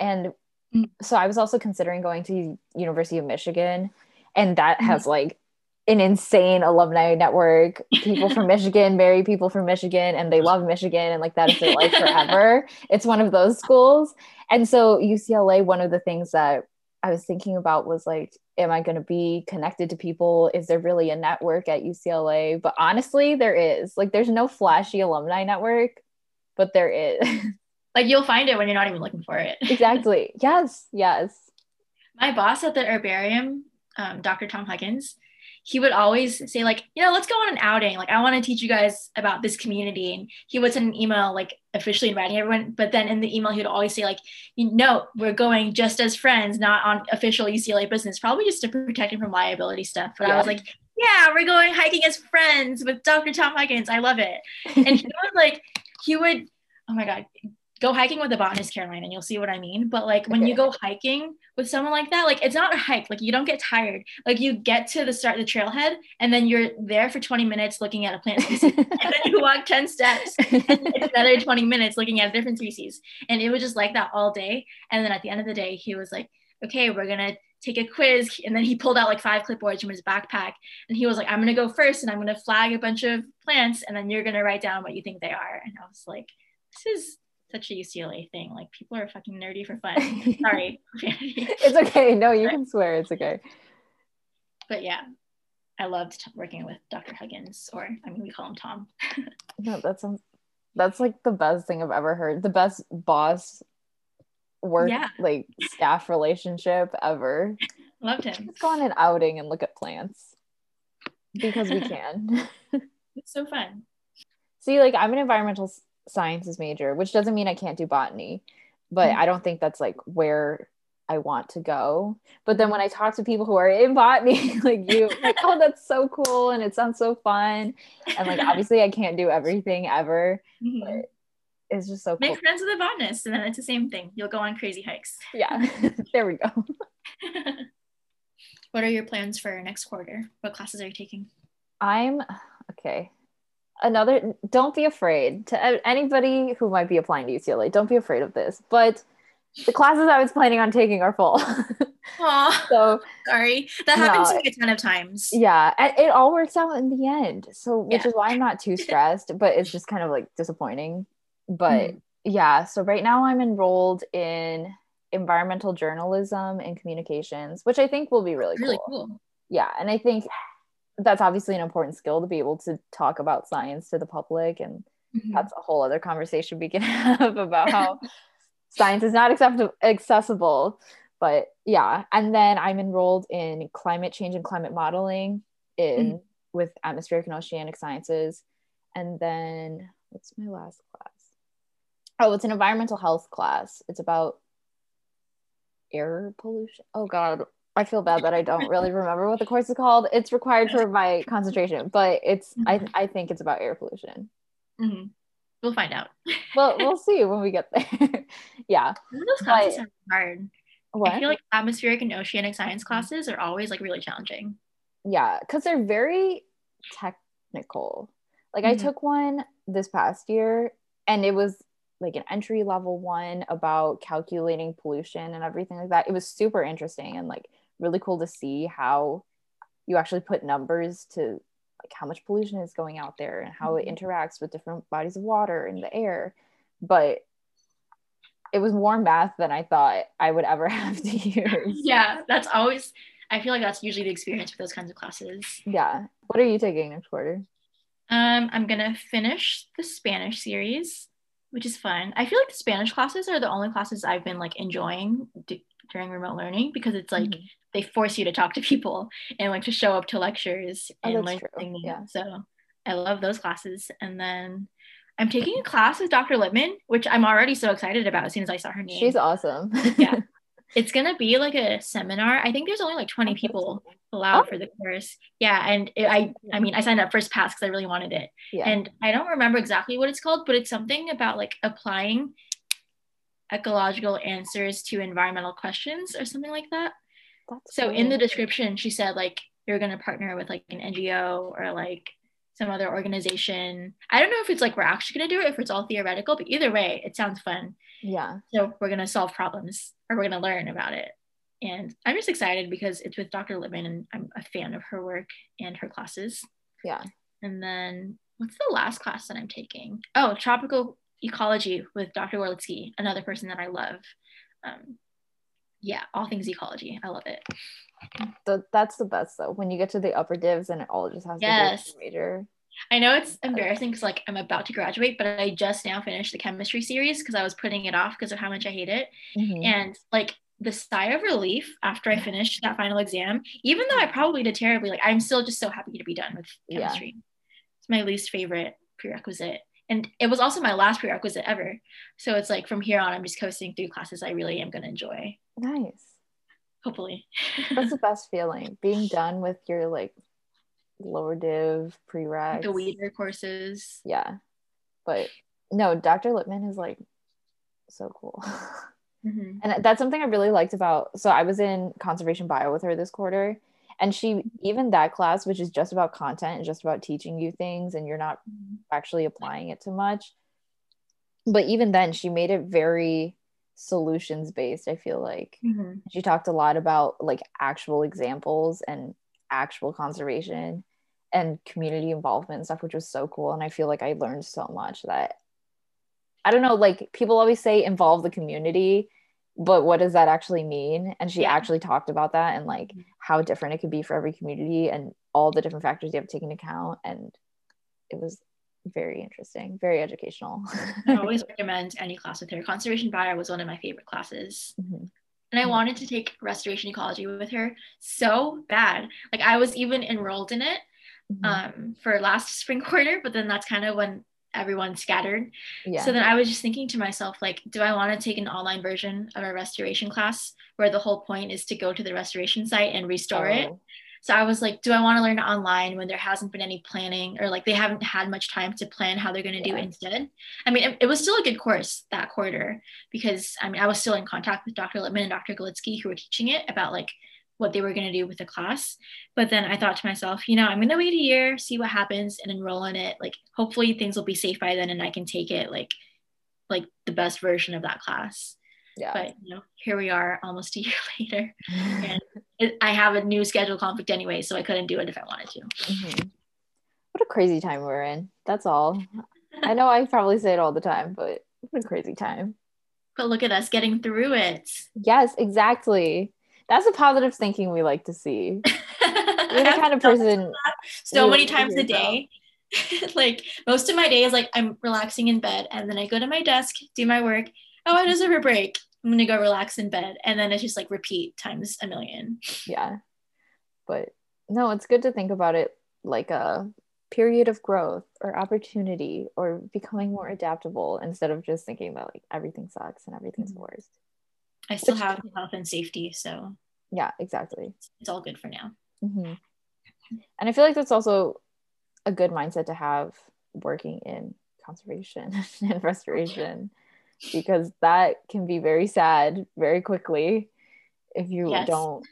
And Mm. so I was also considering going to University of Michigan, and that Mhm. has like an insane alumni network. People from Michigan marry people from Michigan and they love Michigan and like that is their life forever. It's one of those schools. And so UCLA, one of the things that I was thinking about was like, am I going to be connected to people? Is there really a network at UCLA? But honestly, there is. Like, there's no flashy alumni network, but there is. like you'll find it when you're not even looking for it exactly. Yes. Yes. my boss at the herbarium, um, Dr. Tom Huggins, he would always say like, you know, let's go on an outing. Like, I want to teach you guys about this community. And he would send an email like officially inviting everyone. But then in the email, he would always say like, you know, we're going just as friends, not on official UCLA business, probably just to protect him from liability stuff. But I was like, yeah, we're going hiking as friends with Dr. Tom Huggins. I love it. And he was like, he would, oh my God, go hiking with a botanist, Caroline, and you'll see what I mean. But like when you go hiking with someone like that, like it's not a hike, like you don't get tired. Like you get to the start of the trailhead and then you're there for 20 minutes looking at a plant species. and then you walk 10 steps and another 20 minutes looking at a different species. And it was just like that all day. And then at the end of the day, he was like, okay, we're gonna take a quiz. And then he pulled out like five clipboards from his backpack. And he was like, I'm gonna go first and I'm gonna flag a bunch of plants and then you're gonna write down what you think they are. And I was like, this is such a UCLA thing. Like people are fucking nerdy for fun. Sorry. it's okay. No, you can swear. It's okay. but yeah, I loved working with Dr. Huggins, or I mean, we call him Tom. No, that sounds That's like the best thing I've ever heard. The best boss work Yeah. like staff relationship ever. Loved him. Let's go on an outing and look at plants because we can. It's so fun. See, like I'm an environmental sciences major, which doesn't mean I can't do botany, but Mhm. I don't think that's like where I want to go. But then when I talk to people who are in botany, like you, like, oh, that's so cool and it sounds so fun. And like obviously I can't do everything ever. Mhm. It's just so cool. Make friends with a botanist, and then it's the same thing. You'll go on crazy hikes. Yeah. there we go. what are your plans for next quarter? What classes are you taking? I'm okay. Another, don't be afraid to anybody who might be applying to UCLA. Don't be afraid of this. But the classes I was planning on taking are full. Oh, so sorry. That happens No. to me a ton of times. yeah, and it all works out in the end. So which Yeah. is why I'm not too stressed, but it's just kind of like disappointing. But Mhm. yeah, so right now I'm enrolled in environmental journalism and communications, which I think will be really, Really cool. cool. yeah and i think that's obviously an important skill to be able to talk about science to the public and Mhm. that's a whole other conversation we can have about how science is not accept- accessible. But yeah and then i'm enrolled in climate change and climate modeling in with atmospheric and oceanic sciences. And then what's my last class? Oh it's an environmental health class. It's about air pollution. Oh god i feel bad that i don't really remember what the course is called it's required for my concentration but it's i, Mhm. I think it's about air pollution Mhm. We'll find out. well we'll see when we get there yeah those But- classes are hard. what I feel like atmospheric and oceanic science classes are always like really challenging. yeah because they're very technical like i Mhm. took one this past year and it was like an entry level one about calculating pollution and everything like that it was super interesting and like really cool to see how you actually put numbers to like how much pollution is going out there and how it Mhm. interacts with different bodies of water in the air but it was more math than i thought i would ever have to use Yeah, that's always. I feel like that's usually the experience with those kinds of classes. yeah what are you taking next quarter Um, I'm gonna finish the Spanish series, which is fun. I feel like the Spanish classes are the only classes I've been like enjoying d- during remote learning because it's like Mhm. they force you to talk to people and like to show up to lectures Oh, and that's learn new. Yeah. So I love those classes. And then I'm taking a class with Dr. Lippman, which I'm already so excited about as soon as I saw her name. She's awesome. Yeah. It's gonna be like a seminar. I think there's only like 20 Oh, people allowed Oh. for the course. Yeah, and it, I I mean I signed up first pass because I really wanted it. yeah. And I don't remember exactly what it's called, but it's something about like applying ecological answers to environmental questions or something like that. That's So in the description, she said like you're gonna partner with like an NGO or like some other organization. I don't know if it's like we're actually gonna do it, if it's all theoretical, but either way, it sounds fun. yeah. So we're gonna solve problems or we're gonna learn about it. And I'm just excited because it's with Dr. Lippman and I'm a fan of her work and her classes. Yeah. And then what's the last class that I'm taking? Oh, tropical ecology with Dr. Orlitsky, another person that I love. Um, yeah, all things ecology. I love it. Th- that's the best though. When you get to the upper divs and it all just has Yes. to be major. I know it's embarrassing because like I'm about to graduate, but I just now finished the chemistry series because I was putting it off because of how much I hate it. Mhm. And like the sigh of relief after I finished that final exam, even though I probably did terribly, like I'm still just so happy to be done with Yeah. chemistry. It's my least favorite prerequisite. And it was also my last prerequisite ever. So it's like from here on, I'm just coasting through classes I really am going to enjoy, Nice. hopefully. That's the best feeling. Being done with your like lower div prereqs. the weeder courses. Yeah. But no, Dr. Lippman is like so cool. Mhm. and that's something I really liked about. So I was in conservation bio with her this quarter, and she even that class, which is just about content and just about teaching you things, and you're not actually applying it too much. But even then, she made it very solutions based. I feel like Mhm. she talked a lot about like actual examples and actual conservation and community involvement and stuff, which was so cool. And I feel like I learned so much that I don't know, like people always say involve the community, but what does that actually mean? And she Yeah. actually talked about that and like Mhm. how different it could be for every community and all the different factors you have to take into account. And it was very interesting, very educational. I always recommend any class with her. Conservation bio was one of my favorite classes. Mm-hmm. And I wanted to take restoration ecology with her so bad. Like I was even enrolled in it Mhm. um, for last spring quarter, but then that's kind of when everyone scattered. yeah. So then I was just thinking to myself, like, do I want to take an online version of a restoration class where the whole point is to go to the restoration site and restore it? Oh, So I was like, do I want to learn online when there hasn't been any planning or like they haven't had much time to plan how they're going to do it instead? I mean, it, it was still a good course that quarter because I mean, I was still in contact with Dr. Lippman and Dr. Galitsky who were teaching it about like what they were going to do with the class. But then I thought to myself, you know, I'm going to wait a year, see what happens and enroll in it. Like, hopefully things will be safe by then and I can take it like, like the best version of that class. yeah. But, you know, here we are almost a year later and it, I have a new schedule conflict anyway, so I couldn't do it if I wanted to. Mhm. What a crazy time we're in. That's all. I know I probably say it all the time, but what a crazy time. But look at us getting through it. Yes, exactly. That's a positive thinking we like to see. You're the kind of person so many times a day. like most of my day is like I'm relaxing in bed, and then I go to my desk, do my work. Oh, I deserve a break. I'm gonna go relax in bed, and then it's just like repeat times a million. yeah but no it's good to think about it like a period of growth or opportunity or becoming more adaptable instead of just thinking that like everything sucks and everything's the Mhm. I still Which- have health and safety, so yeah exactly it's all good for now. hmm and i feel like that's also a good mindset to have working in conservation and restoration because that can be very sad very quickly if you Yes. don't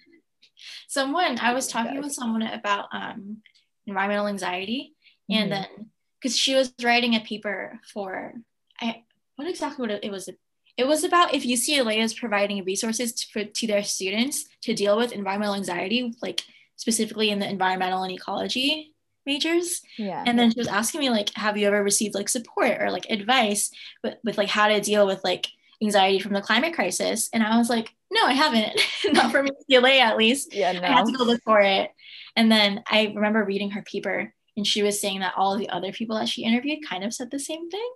Someone I was talking with someone about um, environmental anxiety, and Mhm. then because she was writing a paper for I what exactly what it, it was it was about if UCLA is providing resources to, for, to their students to deal with environmental anxiety, like specifically in the environmental and ecology majors. yeah And then she was asking me like, have you ever received like support or like advice with, with like how to deal with like anxiety from the climate crisis? And I was like, no, I haven't, not from UCLA at least. yeah I had to go look for it. And then I remember reading her paper and she was saying that all of the other people that she interviewed kind of said the same thing.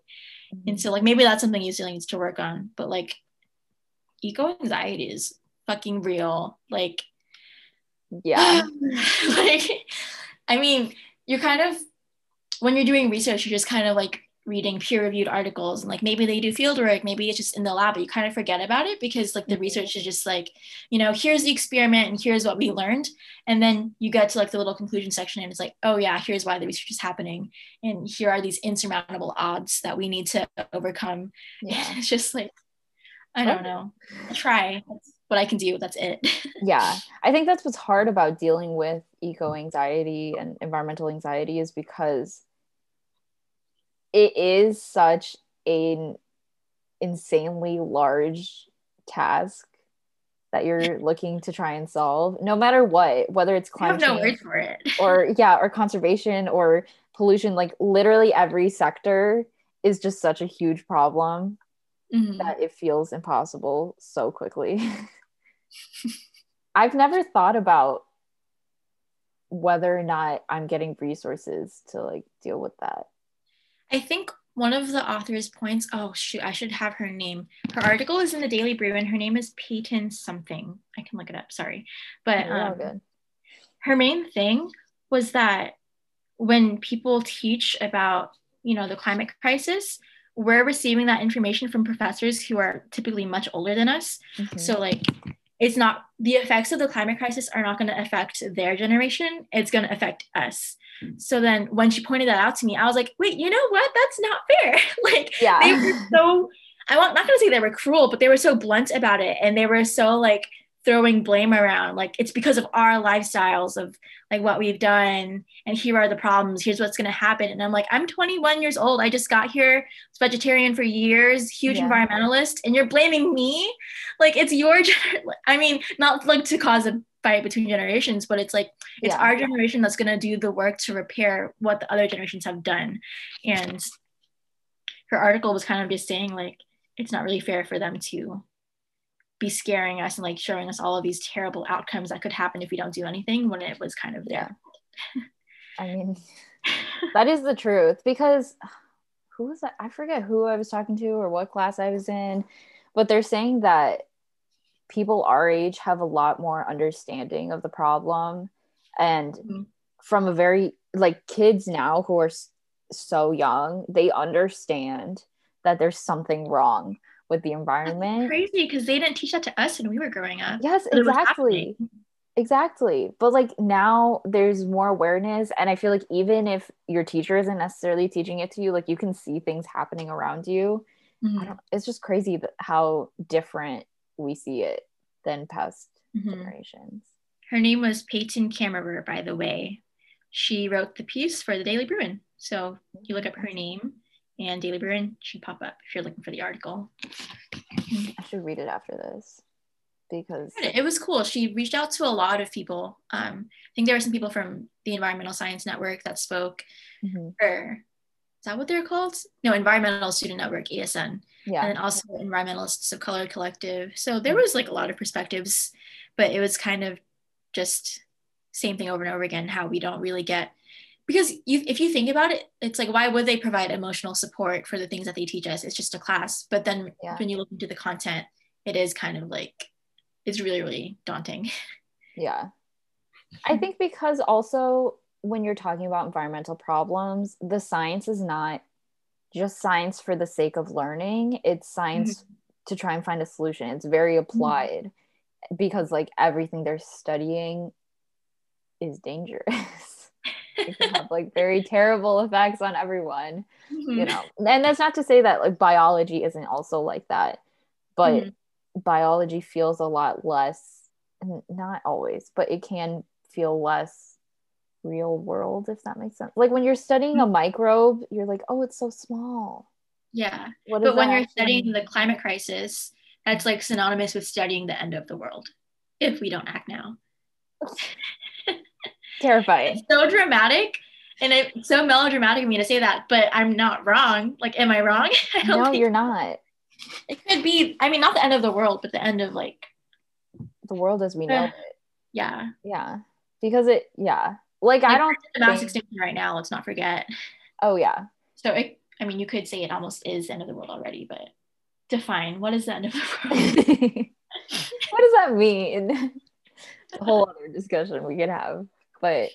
And so like maybe that's something you still needs to work on. But like eco anxiety is fucking real. Like yeah like I mean, you're kind of when you're doing research, you're just kind of like reading peer-reviewed articles and like maybe they do field work, maybe it's just in the lab, but you kind of forget about it because like the Mhm. research is just like, you know, here's the experiment and here's what we learned. And then you get to like the little conclusion section and it's like, oh yeah, here's why the research is happening. And here are these insurmountable odds that we need to overcome. yeah It's just like, I don't know. Try. That's what I can do. That's it. yeah i think that's what's hard about dealing with eco anxiety and environmental anxiety is because it is such an insanely large task that you're looking to try and solve no matter what whether it's climate no change it. or yeah or conservation or pollution like literally every sector is just such a huge problem Mhm. that it feels impossible so quickly. I've never thought about whether or not I'm getting resources to like deal with that. I think one of the author's points, oh shoot, I should have her name. Her article is in the Daily Bruin and her name is Peyton something. I can look it up, sorry. But um, good. her main thing was that when people teach about, you know, the climate crisis, we're receiving that information from professors who are typically much older than us. Mhm. So like it's not the effects of the climate crisis are not going to affect their generation. It's going to affect us. Hmm. So then when she pointed that out to me, I was like, wait, you know what? That's not fair. like they yeah. were so I want not going to say they were cruel, but they were so blunt about it and they were so like throwing blame around like it's because of our lifestyles of like what we've done and here are the problems here's what's going to happen and i'm like i'm 21 years old i just got here vegetarian for years huge Yeah. environmentalist and you're blaming me like it's your i mean not like to cause a fight between generations but it's like it's Yeah. our generation that's going to do the work to repair what the other generations have done and her article was kind of just saying like it's not really fair for them to be scaring us and like showing us all of these terrible outcomes that could happen if we don't do anything when it was kind of there. I mean, that is the truth because who was that? I forget who I was talking to or what class I was in, but they're saying that people our age have a lot more understanding of the problem and mm-hmm. from a very like kids now who are so young they understand that there's something wrong with the environment. That's crazy because they didn't teach that to us when we were growing up. Yes exactly. exactly. But like now there's more awareness and i feel like even if your teacher isn't necessarily teaching it to you like you can see things happening around you. Mm-hmm. it's just crazy how different we see it than past mm-hmm. generations. Her name was peyton kammerer by the way. She wrote the piece for the daily bruin. So you look up her name and daily bruin should pop up if you're looking for the article i should read it after this because it was cool. She reached out to a lot of people. Um, I think there were some people from the Environmental Science Network that spoke, mm-hmm. or is that what they're called? No, Environmental Student Network (ESN). Yeah, and then also Environmentalists of Color Collective. So there was like a lot of perspectives, but it was kind of just same thing over and over again. How we don't really get because you, if you think about it, it's like why would they provide emotional support for the things that they teach us? It's just a class. But then yeah. when you look into the content, it is kind of like it's really really daunting yeah i think because also when you're talking about environmental problems the science is not just science for the sake of learning it's science mm-hmm. to try and find a solution it's very mm-hmm. applied mm-hmm. because like everything they're studying is dangerous it can have like very terrible effects on everyone mm-hmm. you know? And that's not to say that like biology isn't also like that but mm-hmm. biology feels a lot less not always but it can feel less real world if that makes sense. Like when you're studying a mm-hmm. microbe you're like oh it's so small. Yeah. But when you're studying the climate crisis that's like synonymous with studying the end of the world if we don't act now terrifying it's so dramatic and it's so melodramatic of me to say that but i'm not wrong like am i wrong I no think- you're not it could be, I mean, not the end of the world, but the end of like the world as we know uh, it. Yeah. Yeah. Because it, yeah. Like, like I don't the mass extinction right now, let's not forget. Oh yeah. So it I mean you could say it almost is the end of the world already, but define what is the end of the world? what does that mean? a whole other discussion we could have. But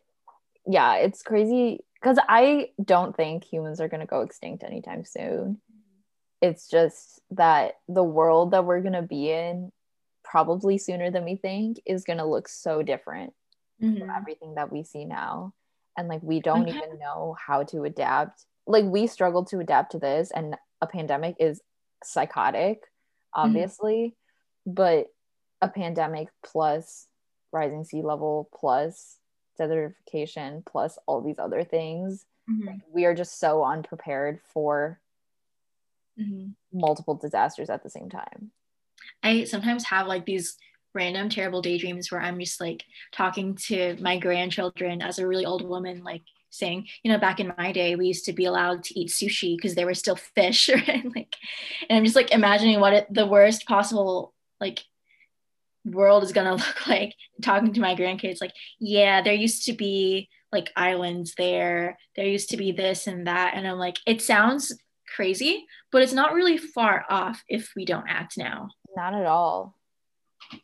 yeah, it's crazy because I don't think humans are gonna go extinct anytime soon it's just that the world that we're going to be in probably sooner than we think is going to look so different mm-hmm. from everything that we see now and like we don't okay. even know how to adapt like we struggle to adapt to this and a pandemic is psychotic mm-hmm. obviously mm-hmm. but a pandemic plus rising sea level plus desertification plus all these other things mm-hmm. like, we are just so unprepared for mm-hmm. multiple disasters at the same time. I sometimes have like these random terrible daydreams where I'm just like talking to my grandchildren as a really old woman, like saying, you know, back in my day, we used to be allowed to eat sushi because there were still fish, right? like, and I'm just like imagining what it, the worst possible like world is gonna look like. Talking to my grandkids, like, yeah, there used to be like islands there. There used to be this and that, and I'm like, it sounds crazy, but it's not really far off if we don't act now. Not at all.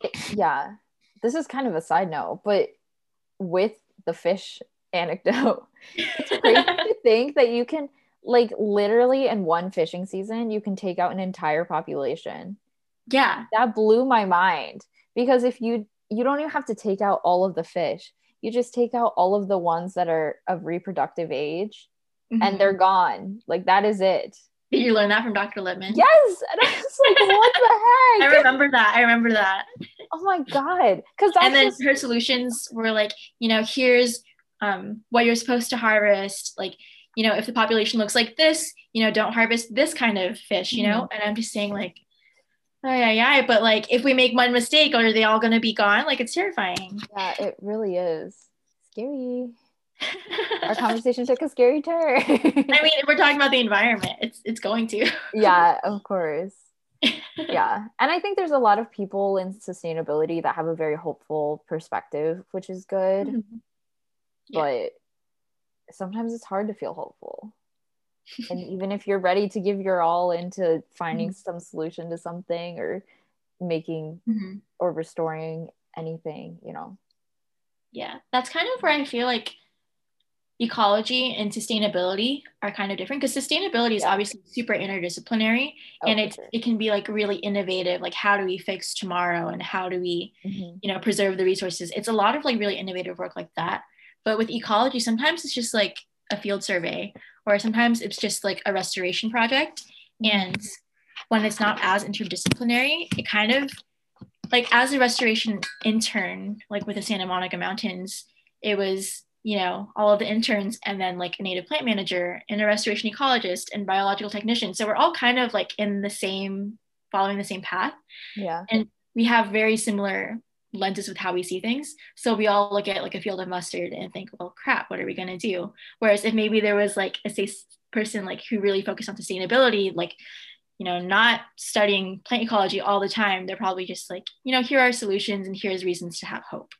It, yeah. This is kind of a side note, but with the fish anecdote, it's crazy to think that you can, like, literally in one fishing season, you can take out an entire population. Yeah. That blew my mind because if you, you don't even have to take out all of the fish, you just take out all of the ones that are of reproductive age mm-hmm. and they're gone. Like that is it. Did you learn that from Dr. Lippmann? Yes. And I was like, what the heck? I remember that. I remember that. Oh my God. Because and then just... her solutions were like, you know, here's um, what you're supposed to harvest. Like, you know, if the population looks like this, you know, don't harvest this kind of fish, you know? Mm-hmm. And I'm just saying, like, yeah, yeah. But like, if we make one mistake, are they all going to be gone? Like, it's terrifying. Yeah, it really is scary. Our conversation took a scary turn. I mean, we're talking about the environment. It's it's going to. yeah, of course. yeah. And I think there's a lot of people in sustainability that have a very hopeful perspective, which is good. Mm-hmm. Yeah. But sometimes it's hard to feel hopeful and even if you're ready to give your all into finding mm-hmm. some solution to something or making mm-hmm. or restoring anything you know yeah that's kind of where i feel like ecology and sustainability are kind of different because sustainability is yeah. obviously super interdisciplinary oh, and it, sure. it can be like really innovative like how do we fix tomorrow and how do we mm-hmm. you know preserve the resources it's a lot of like really innovative work like that but with ecology sometimes it's just like a field survey or sometimes it's just like a restoration project and when it's not as interdisciplinary it kind of like as a restoration intern like with the santa monica mountains it was you know, all of the interns and then like a native plant manager and a restoration ecologist and biological technician. So we're all kind of like in the same, following the same path. Yeah. And we have very similar lenses with how we see things. So we all look at like a field of mustard and think, well, crap, what are we to do? Whereas if maybe there was like a safe person like who really focused on sustainability, like, you know, not studying plant ecology all the time, they're probably just like, you know, here are solutions and here's reasons to have hope.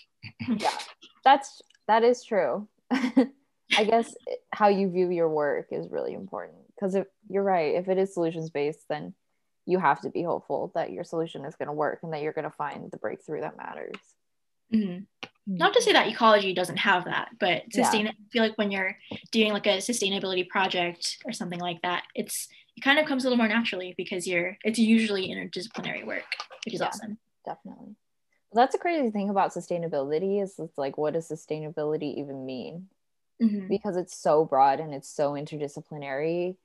yeah, that's that is true. I guess how you view your work is really important because if you're right, if it is solutions based, then you have to be hopeful that your solution is going to work and that you're going to find the breakthrough that matters. Mm-hmm. Not to say that ecology doesn't have that, but sustain. Yeah. I feel like when you're doing like a sustainability project or something like that, it's it kind of comes a little more naturally because you're it's usually interdisciplinary work, which is yeah, awesome. Definitely. Well, that's a crazy thing about sustainability is it's like what does sustainability even mean? Mm-hmm. Because it's so broad and it's so interdisciplinary,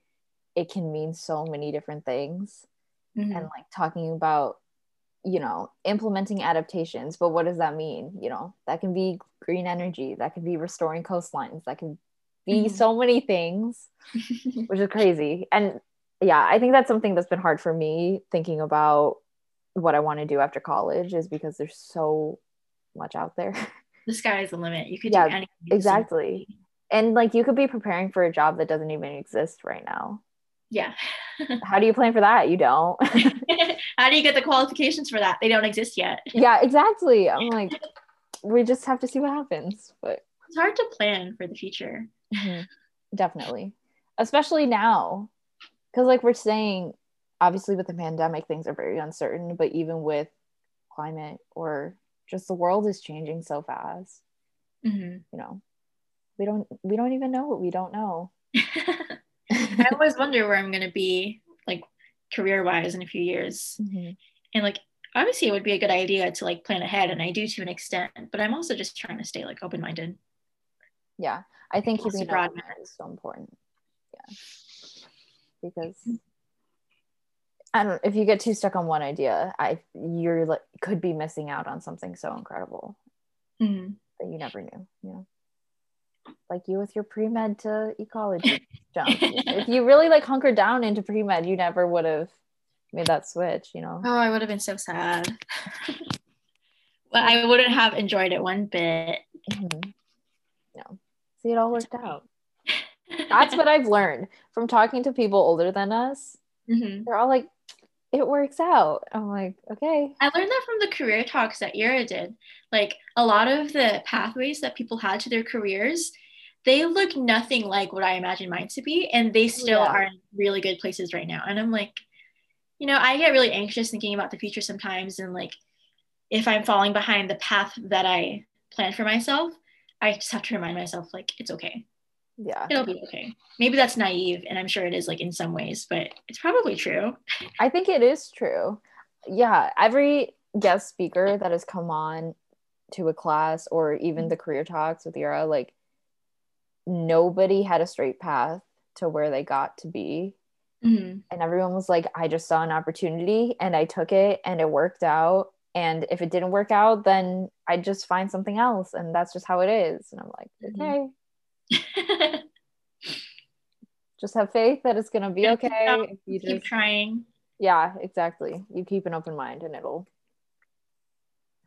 it can mean so many different things. Mm-hmm. And like talking about, you know, implementing adaptations, but what does that mean? You know, that can be green energy, that can be restoring coastlines, that can be mm-hmm. so many things, which is crazy. And yeah, I think that's something that's been hard for me thinking about what I want to do after college is because there's so much out there. The sky is the limit. You could yeah, do anything. Exactly. And like you could be preparing for a job that doesn't even exist right now. Yeah. How do you plan for that? You don't. How do you get the qualifications for that? They don't exist yet. Yeah, exactly. I'm like, we just have to see what happens. But it's hard to plan for the future. Mm-hmm. Definitely. Especially now. Because like we're saying, obviously with the pandemic things are very uncertain but even with climate or just the world is changing so fast mm-hmm. you know we don't we don't even know what we don't know i always wonder where i'm going to be like career wise in a few years mm-hmm. and like obviously it would be a good idea to like plan ahead and i do to an extent but i'm also just trying to stay like open-minded yeah i think keeping broad is so important yeah because mm-hmm. I don't if you get too stuck on one idea, I you're like could be missing out on something so incredible mm-hmm. that you never knew, you know. Like you with your pre-med to ecology jump. if you really like hunkered down into pre-med, you never would have made that switch, you know. Oh, I would have been so sad. but I wouldn't have enjoyed it one bit. Mm-hmm. No. See, it all worked out. That's what I've learned from talking to people older than us. Mm-hmm. They're all like, it works out. I'm like, okay. I learned that from the career talks that Era did. Like a lot of the pathways that people had to their careers, they look nothing like what I imagined mine to be. And they still yeah. are in really good places right now. And I'm like, you know, I get really anxious thinking about the future sometimes. And like, if I'm falling behind the path that I planned for myself, I just have to remind myself, like, it's okay yeah. It'll be okay. Maybe that's naive and i'm sure it is like in some ways but it's probably true. I think it is true. Yeah every guest speaker that has come on to a class or even the career talks with Era, like nobody had a straight path to where they got to be. Mm-hmm. and everyone was like i just saw an opportunity and i took it and it worked out. And if it didn't work out then i just find something else. And that's just how it is. And i'm like mm-hmm. okay just have faith that it's going to be okay. you keep just, trying. Yeah, exactly. You keep an open mind and it'll.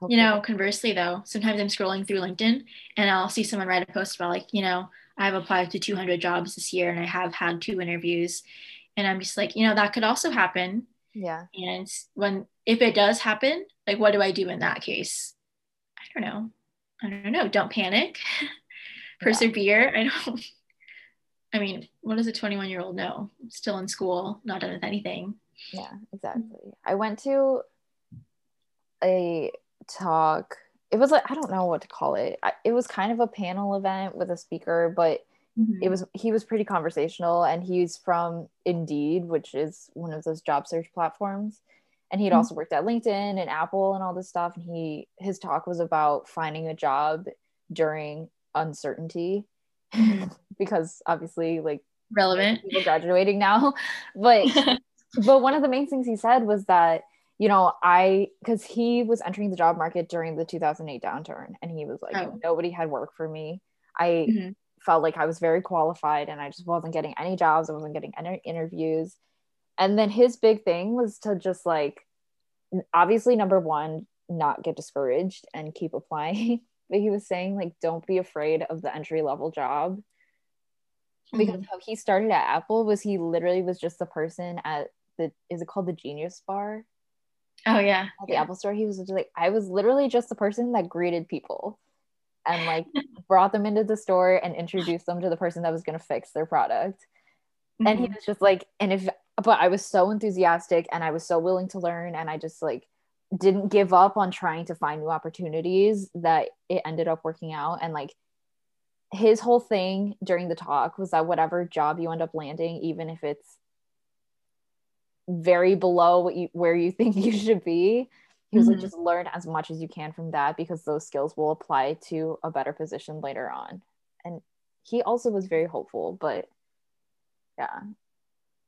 You know, conversely, though, sometimes I'm scrolling through LinkedIn and I'll see someone write a post about, like, you know, I've applied to 200 jobs this year and I have had two interviews. And I'm just like, you know, that could also happen. Yeah. And when, if it does happen, like, what do I do in that case? I don't know. I don't know. Don't panic. persevere. I don't. I mean, what does a 21 year old know? Still in school, not done with anything. Yeah, exactly. I went to a talk. It was like I don't know what to call it. I, it was kind of a panel event with a speaker, but Mhm. it was he was pretty conversational and he's from Indeed, which is one of those job search platforms. And he'd Mhm. also worked at LinkedIn and Apple and all this stuff. And he his talk was about finding a job during uncertainty Mhm. because obviously like relevant. people graduating now. But but one of the main things he said was that you know i because he was entering the job market during the 2008 downturn and he was like Oh. nobody had work for me i Mhm. felt like i was very qualified and i just wasn't getting any jobs i wasn't getting any interviews and then his big thing was to just like obviously number one not get discouraged and keep applying but he was saying like don't be afraid of the entry level job because how he started at Apple was he literally was just the person at the is it called the Genius Bar Oh yeah. at the Apple Store? He was just like I was literally just the person that greeted people and like brought them into the store and introduced them to the person that was going to fix their product. And he Mhm. was just like, and if but I was so enthusiastic and I was so willing to learn and I just like didn't give up on trying to find new opportunities that it ended up working out and like his whole thing during the talk was that whatever job you end up landing even if it's very below what you where you think you should be he was like Mhm. just learn as much as you can from that because those skills will apply to a better position later on and he also was very hopeful but yeah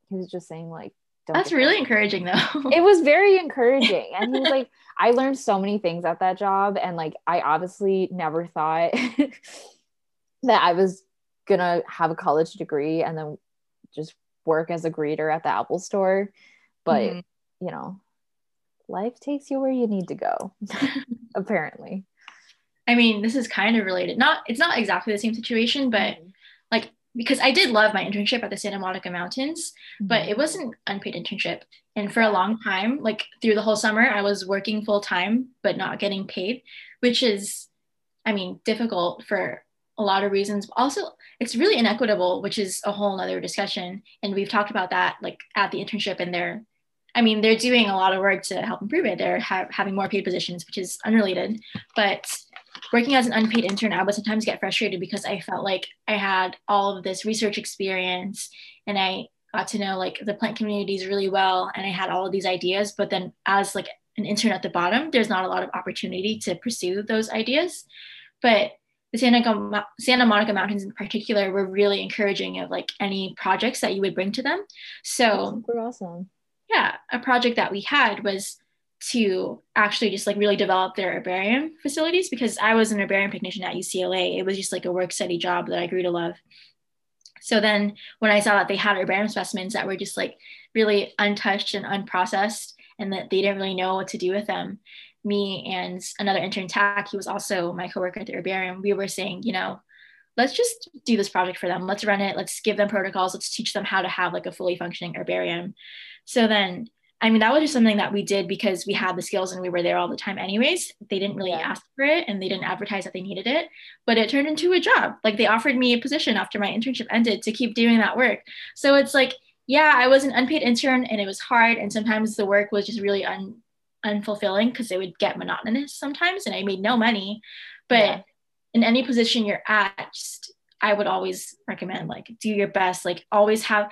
he was just saying like That's really encouraging though. it was very encouraging and he was like i learned so many things at that job and like i obviously never thought that i was gonna have a college degree and then just work as a greeter at the apple store but Mhm. you know life takes you where you need to go apparently I mean, this is kind of related. Not it's not exactly the same situation, but Mhm. Because I did love my internship at the Santa Monica Mountains, but Mhm. it was an unpaid internship. And for a long time, like through the whole summer, I was working full time but not getting paid, which is, I mean, difficult for a lot of reasons. Also, it's really inequitable, which is a whole nother discussion. And we've talked about that like at the internship, and they're, I mean, they're doing a lot of work to help improve it. They're ha- having more paid positions, which is unrelated. But working as an unpaid intern, I would sometimes get frustrated because I felt like I had all of this research experience and I got to know like the plant communities really well and I had all of these ideas. But then as like an intern at the bottom, there's not a lot of opportunity to pursue those ideas. But the Santa, Santa Monica Mountains in particular were really encouraging of like any projects that you would bring to them. So super awesome yeah, a project that we had was to actually just like really develop their herbarium facilities because I was an herbarium technician at UCLA. It was just like a work study job that I grew to love. So then when I saw that they had herbarium specimens that were just like really untouched and unprocessed and that they didn't really know what to do with them, me and another intern, Tack, he was also my coworker at the herbarium, we were saying, you know, let's just do this project for them. Let's run it. Let's give them protocols. Let's teach them how to have like a fully functioning herbarium. So then, I mean, that was just something that we did because we had the skills and we were there all the time, anyways. They didn't really Yeah. ask for it and they didn't advertise that they needed it, but it turned into a job. Like they offered me a position after my internship ended to keep doing that work. So it's like, yeah, I was an unpaid intern and it was hard. And sometimes the work was just really un, unfulfilling because it would get monotonous sometimes and I made no money. But Yeah. in any position you're at, just I would always recommend like do your best. Like always have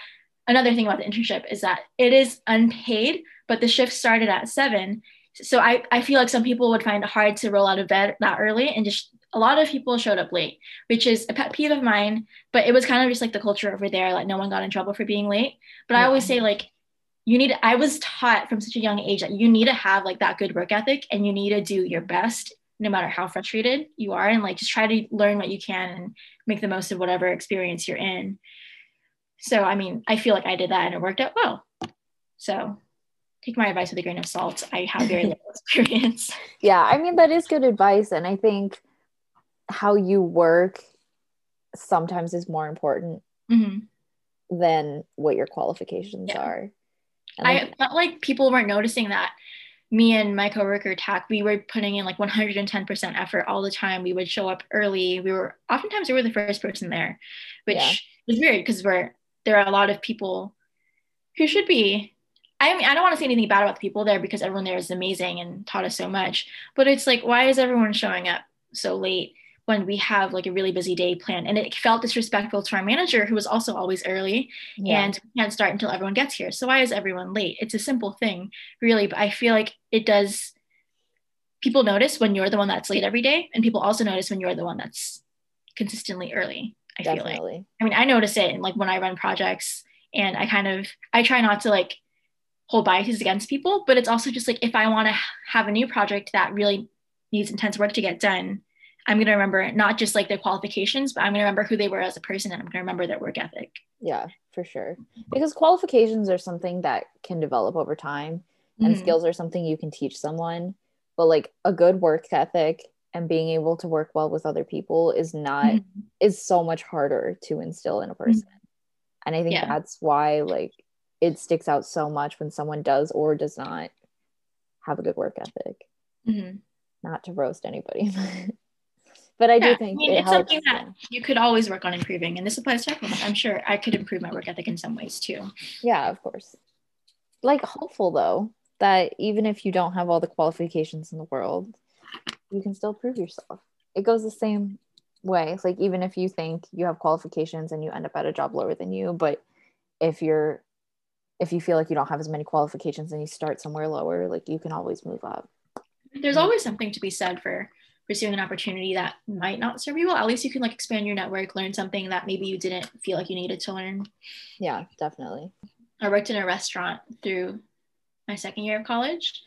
another thing about the internship is that it is unpaid, but the shift started at seven. So I, I feel like some people would find it hard to roll out of bed that early and just a lot of people showed up late, which is a pet peeve of mine, but it was kind of just like the culture over there. Like no one got in trouble for being late. But I always say like you need I was taught from such a young age that you need to have like that good work ethic and you need to do your best no matter how frustrated you are and like just try to learn what you can and make the most of whatever experience you're in. So I mean, I feel like I did that and it worked out well. So take my advice with a grain of salt. I have very little experience. yeah i mean that is good advice and i think how you work sometimes is more important Mhm. than what your qualifications Yeah. are and like, I felt like people weren't noticing that me and my coworker Tak, we were putting in like 110% effort all the time. We would show up early. We were oftentimes we were the first person there, which yeah. was weird because we're there are a lot of people who should be. I mean, I don't want to say anything bad about the people there because everyone there is amazing and taught us so much. But it's like, why is everyone showing up so late? when we have like a really busy day planned. And it felt disrespectful to our manager, who was also always early yeah. and can't start until everyone gets here. So why is everyone late? It's a simple thing, really, but I feel like it does. People notice when you're the one that's late every day, and people also notice when you're the one that's consistently early. I Definitely. feel like. I mean, I notice it, and like when I run projects, and I kind of I try not to like hold biases against people, but it's also just like if I want to have a new project that really needs intense work to get done, I'm going to remember not just like their qualifications, but I'm going to remember who they were as a person and I'm going to remember their work ethic. Yeah, for sure. Because qualifications are something that can develop over time and mm-hmm. skills are something you can teach someone. But like a good work ethic and being able to work well with other people is not mm-hmm. is so much harder to instill in a person. Mm-hmm. And I think yeah. that's why like it sticks out so much when someone does or does not have a good work ethic. Mm-hmm. Not to roast anybody. but I yeah, do think I mean, it it's helps. something that you could always work on improving, and this applies to everyone. I'm sure I could improve my work ethic in some ways too. Yeah, of course. Like hopeful though that even if you don't have all the qualifications in the world, you can still prove yourself. It goes the same way. It's like even if you think you have qualifications and you end up at a job lower than you, but if you're if you feel like you don't have as many qualifications and you start somewhere lower, like you can always move up. There's always something to be said for pursuing an opportunity that might not serve you well at least you can like expand your network learn something that maybe you didn't feel like you needed to learn yeah definitely i worked in a restaurant through my second year of college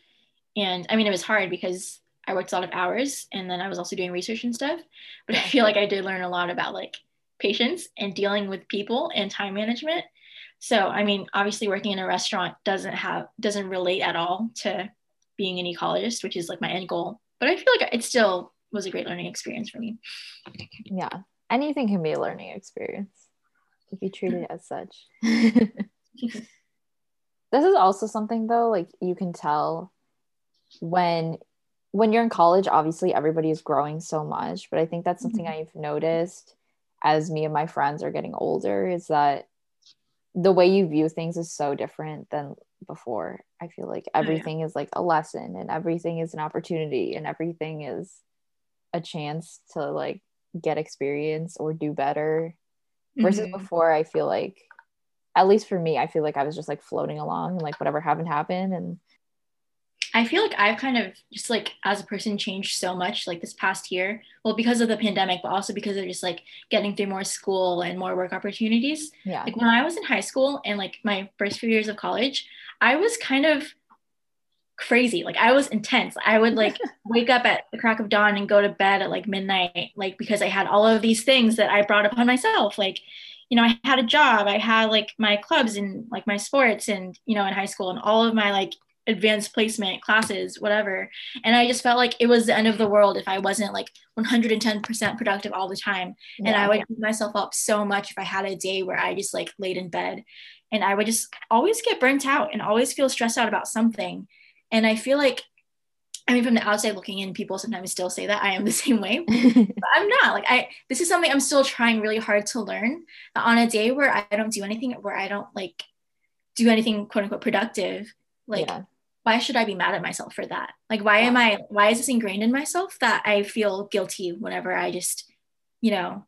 and i mean it was hard because i worked a lot of hours and then i was also doing research and stuff but i feel like i did learn a lot about like patience and dealing with people and time management so i mean obviously working in a restaurant doesn't have doesn't relate at all to being an ecologist which is like my end goal but I feel like it still was a great learning experience for me. Yeah, anything can be a learning experience if you treat it as such. this is also something though, like you can tell when when you're in college, obviously everybody is growing so much, but I think that's something mm-hmm. I've noticed as me and my friends are getting older is that the way you view things is so different than before. I feel like everything oh, yeah. is like a lesson and everything is an opportunity and everything is a chance to like get experience or do better. Versus mm-hmm. before, I feel like, at least for me, I feel like I was just like floating along and like whatever happened happened. And I feel like I've kind of just like as a person changed so much like this past year. Well, because of the pandemic, but also because of just like getting through more school and more work opportunities. Yeah. Like when I was in high school and like my first few years of college, I was kind of crazy. Like I was intense. I would like wake up at the crack of dawn and go to bed at like midnight, like because I had all of these things that I brought upon myself. Like, you know, I had a job, I had like my clubs and like my sports and, you know, in high school and all of my like advanced placement classes, whatever. And I just felt like it was the end of the world if I wasn't like 110% productive all the time. Yeah. And I would beat myself up so much if I had a day where I just like laid in bed and I would just always get burnt out and always feel stressed out about something. And I feel like I mean, from the outside looking in, people sometimes still say that I am the same way, but I'm not. Like, I this is something I'm still trying really hard to learn. But on a day where I don't do anything, where I don't like do anything quote unquote productive, like yeah why should I be mad at myself for that? Like, why am I, why is this ingrained in myself that I feel guilty whenever I just, you know,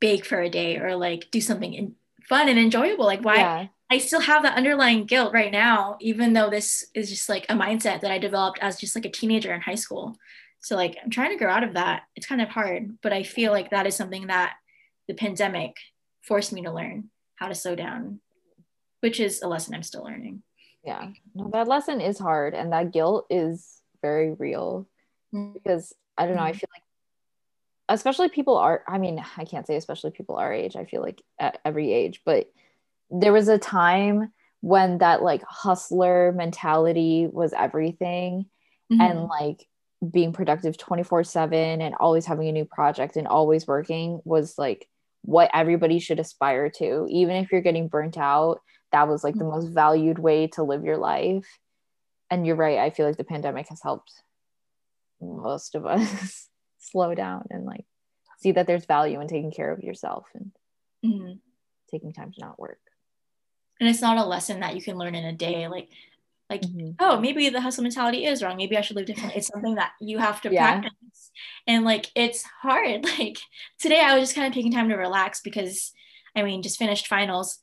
bake for a day or like do something in, fun and enjoyable? Like, why? Yeah. I still have that underlying guilt right now, even though this is just like a mindset that I developed as just like a teenager in high school. So, like, I'm trying to grow out of that. It's kind of hard, but I feel like that is something that the pandemic forced me to learn how to slow down, which is a lesson I'm still learning yeah no that lesson is hard and that guilt is very real mm-hmm. because i don't know i mm-hmm. feel like especially people are i mean i can't say especially people our age i feel like at every age but there was a time when that like hustler mentality was everything mm-hmm. and like being productive 24 7 and always having a new project and always working was like what everybody should aspire to even if you're getting burnt out that was like the most valued way to live your life and you're right. I feel like the pandemic has helped most of us slow down and like see that there's value in taking care of yourself and Mhm. taking time to not work. And it's not a lesson that you can learn in a day. Like, like Mhm. oh, maybe the hustle mentality is wrong. Maybe I should live differently. It's something that you have to Yeah. practice. And like it's hard. Like today I was just kind of taking time to relax because I mean just finished finals.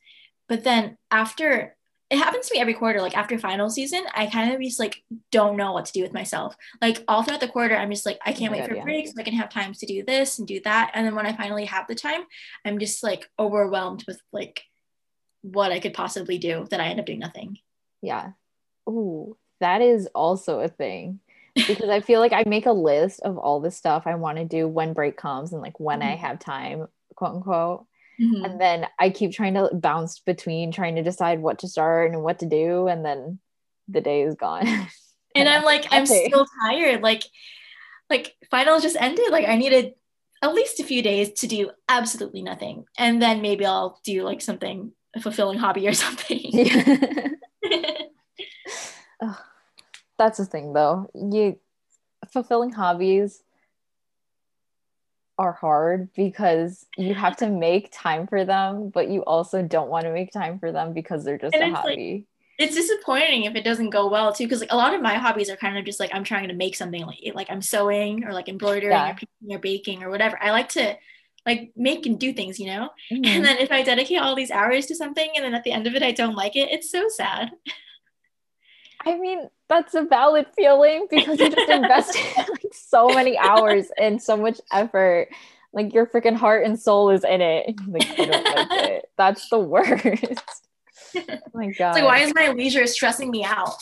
But then after it happens to me every quarter, like after final season, I kind of just like don't know what to do with myself. Like all throughout the quarter, I'm just like, I can't my wait God, for yeah. breaks. so I can have times to do this and do that. And then when I finally have the time, I'm just like overwhelmed with like what I could possibly do that I end up doing nothing. Yeah. Ooh, that is also a thing. Because I feel like I make a list of all the stuff I want to do when break comes and like when I Mhm. have time, quote unquote. Mhm. And then I keep trying to bounce between trying to decide what to start and what to do. And then the day is gone. and I'm like, I'm Nothing. still tired. Like, like finals just ended. Like I needed at least a few days to do absolutely nothing, and then maybe I'll do like something a fulfilling hobby or something. Ugh. That's the thing though. You fulfilling hobbies are hard because you have to make time for them, but you also don't want to make time for them because they're just And a it's like- hobby. it's disappointing if it doesn't go well too, because like a lot of my hobbies are kind of just like I'm trying to make something like like I'm sewing or like embroidering Yeah. or painting or baking or whatever. I like to like make and do things, you know. Mhm. And then if I dedicate all these hours to something and then at the end of it I don't like it, it's so sad. I mean, that's a valid feeling because you just invested like so many hours and so much effort. Like your freaking heart and soul is in it. Like, don't like it. That's the worst. oh my god. It's like why is my leisure stressing me out?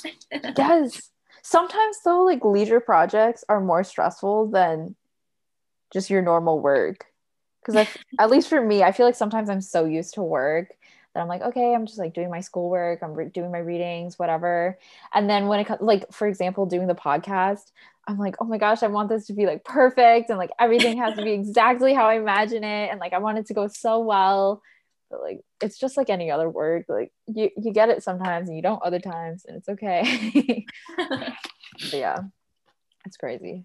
yes. Sometimes though, like leisure projects are more stressful than just your normal work. Because at least for me, I feel like sometimes I'm so used to work that I'm like, okay, I'm just like doing my schoolwork, I'm re- doing my readings, whatever. And then when it comes, like for example, doing the podcast, I'm like, oh my gosh, I want this to be like perfect, and like everything has to be exactly how I imagine it, and like I want it to go so well. But like it's just like any other work. Like you you get it sometimes and you don't other times, and it's okay. But yeah, it's crazy.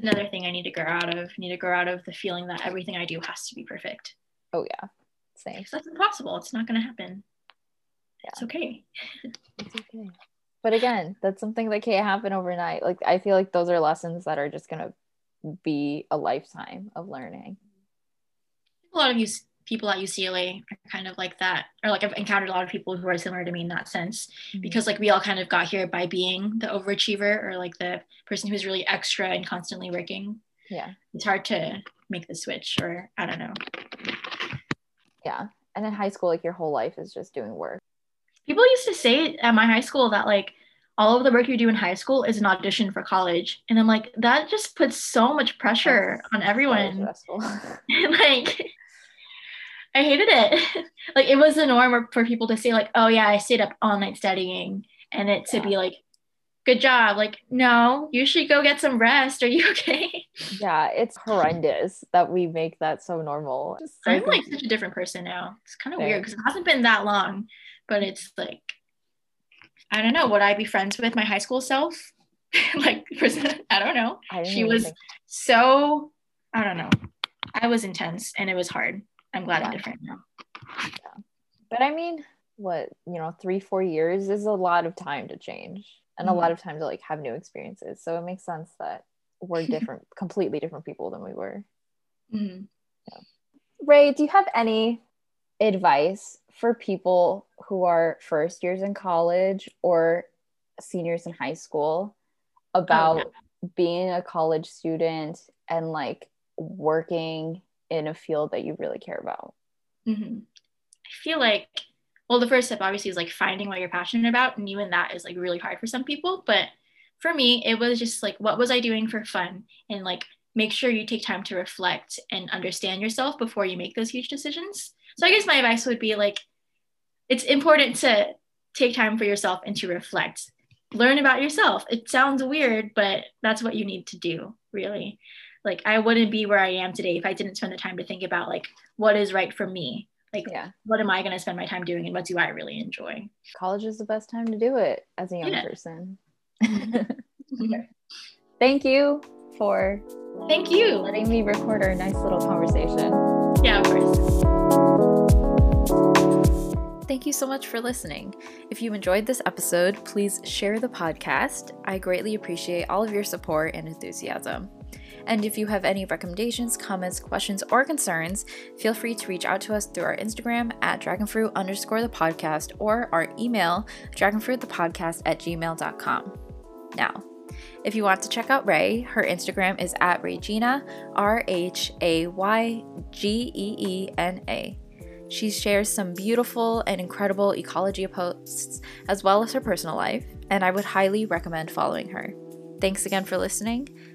Another thing I need to grow out of, need to grow out of the feeling that everything I do has to be perfect. Oh yeah, same. That's impossible. It's not going to happen. Yeah. It's okay. It's okay. But again, that's something that can't happen overnight. Like I feel like those are lessons that are just gonna be a lifetime of learning. A lot of you people at UCLA are kind of like that, or like I've encountered a lot of people who are similar to me in that sense, mm-hmm. because like we all kind of got here by being the overachiever or like the person who's really extra and constantly working. yeah, It's hard to make the switch, or I don't know. Yeah. And in high school, like your whole life is just doing work. People used to say at my high school that like all of the work you do in high school is an audition for college, and I'm like that just puts so much pressure That's on everyone. stressful. like I hated it. like it was the norm for people to say like, "Oh yeah, I stayed up all night studying," and it to be like, "Good job." Like, no, you should go get some rest. Are you okay? yeah, it's horrendous that we make that so normal. So I'm like such a different person now. It's kind of weird because it hasn't been that long, but it's like, I don't know. Would I be friends with my high school self? like, I don't know. I She was think- so, I don't know. I was intense and it was hard. I'm glad Yeah. I'm different now. Yeah. but I mean, what you know, three, four years is a lot of time to change, and a Mhm. lot of times like have new experiences. So it makes sense that we're different, completely different people than we were. Mhm. Ray, do you have any advice for people who are first years in college or seniors in high school about being a college student and like working in a field that you really care about? hmm I feel like, well, the first step obviously is like finding what you're passionate about, and even that is like really hard for some people. But for me, it was just like, what was I doing for fun? And like, make sure you take time to reflect and understand yourself before you make those huge decisions. So I guess my advice would be like, it's important to take time for yourself and to reflect. Learn about yourself. It sounds weird, but that's what you need to do, really. Like, I wouldn't be where I am today if I didn't spend the time to think about like what is right for me Like, Yeah. what am I going to spend my time doing and what do I really enjoy? College is the best time to do it as a young Yeah. person. Mhm. Thank you for Thank you. letting me record our nice little conversation. Yeah, of course. Thank you so much for listening. If you enjoyed this episode, please share the podcast. I greatly appreciate all of your support and enthusiasm. And if you have any recommendations, comments, questions, or concerns, feel free to reach out to us through our Instagram at dragonfruit underscore the podcast or our email, dragonfruitthepodcast at gmail.com. Now, if you want to check out Ray, her Instagram is at Rhaygeena, R H A Y G E E N A. She shares some beautiful and incredible ecology posts as well as her personal life, and I would highly recommend following her. Thanks again for listening,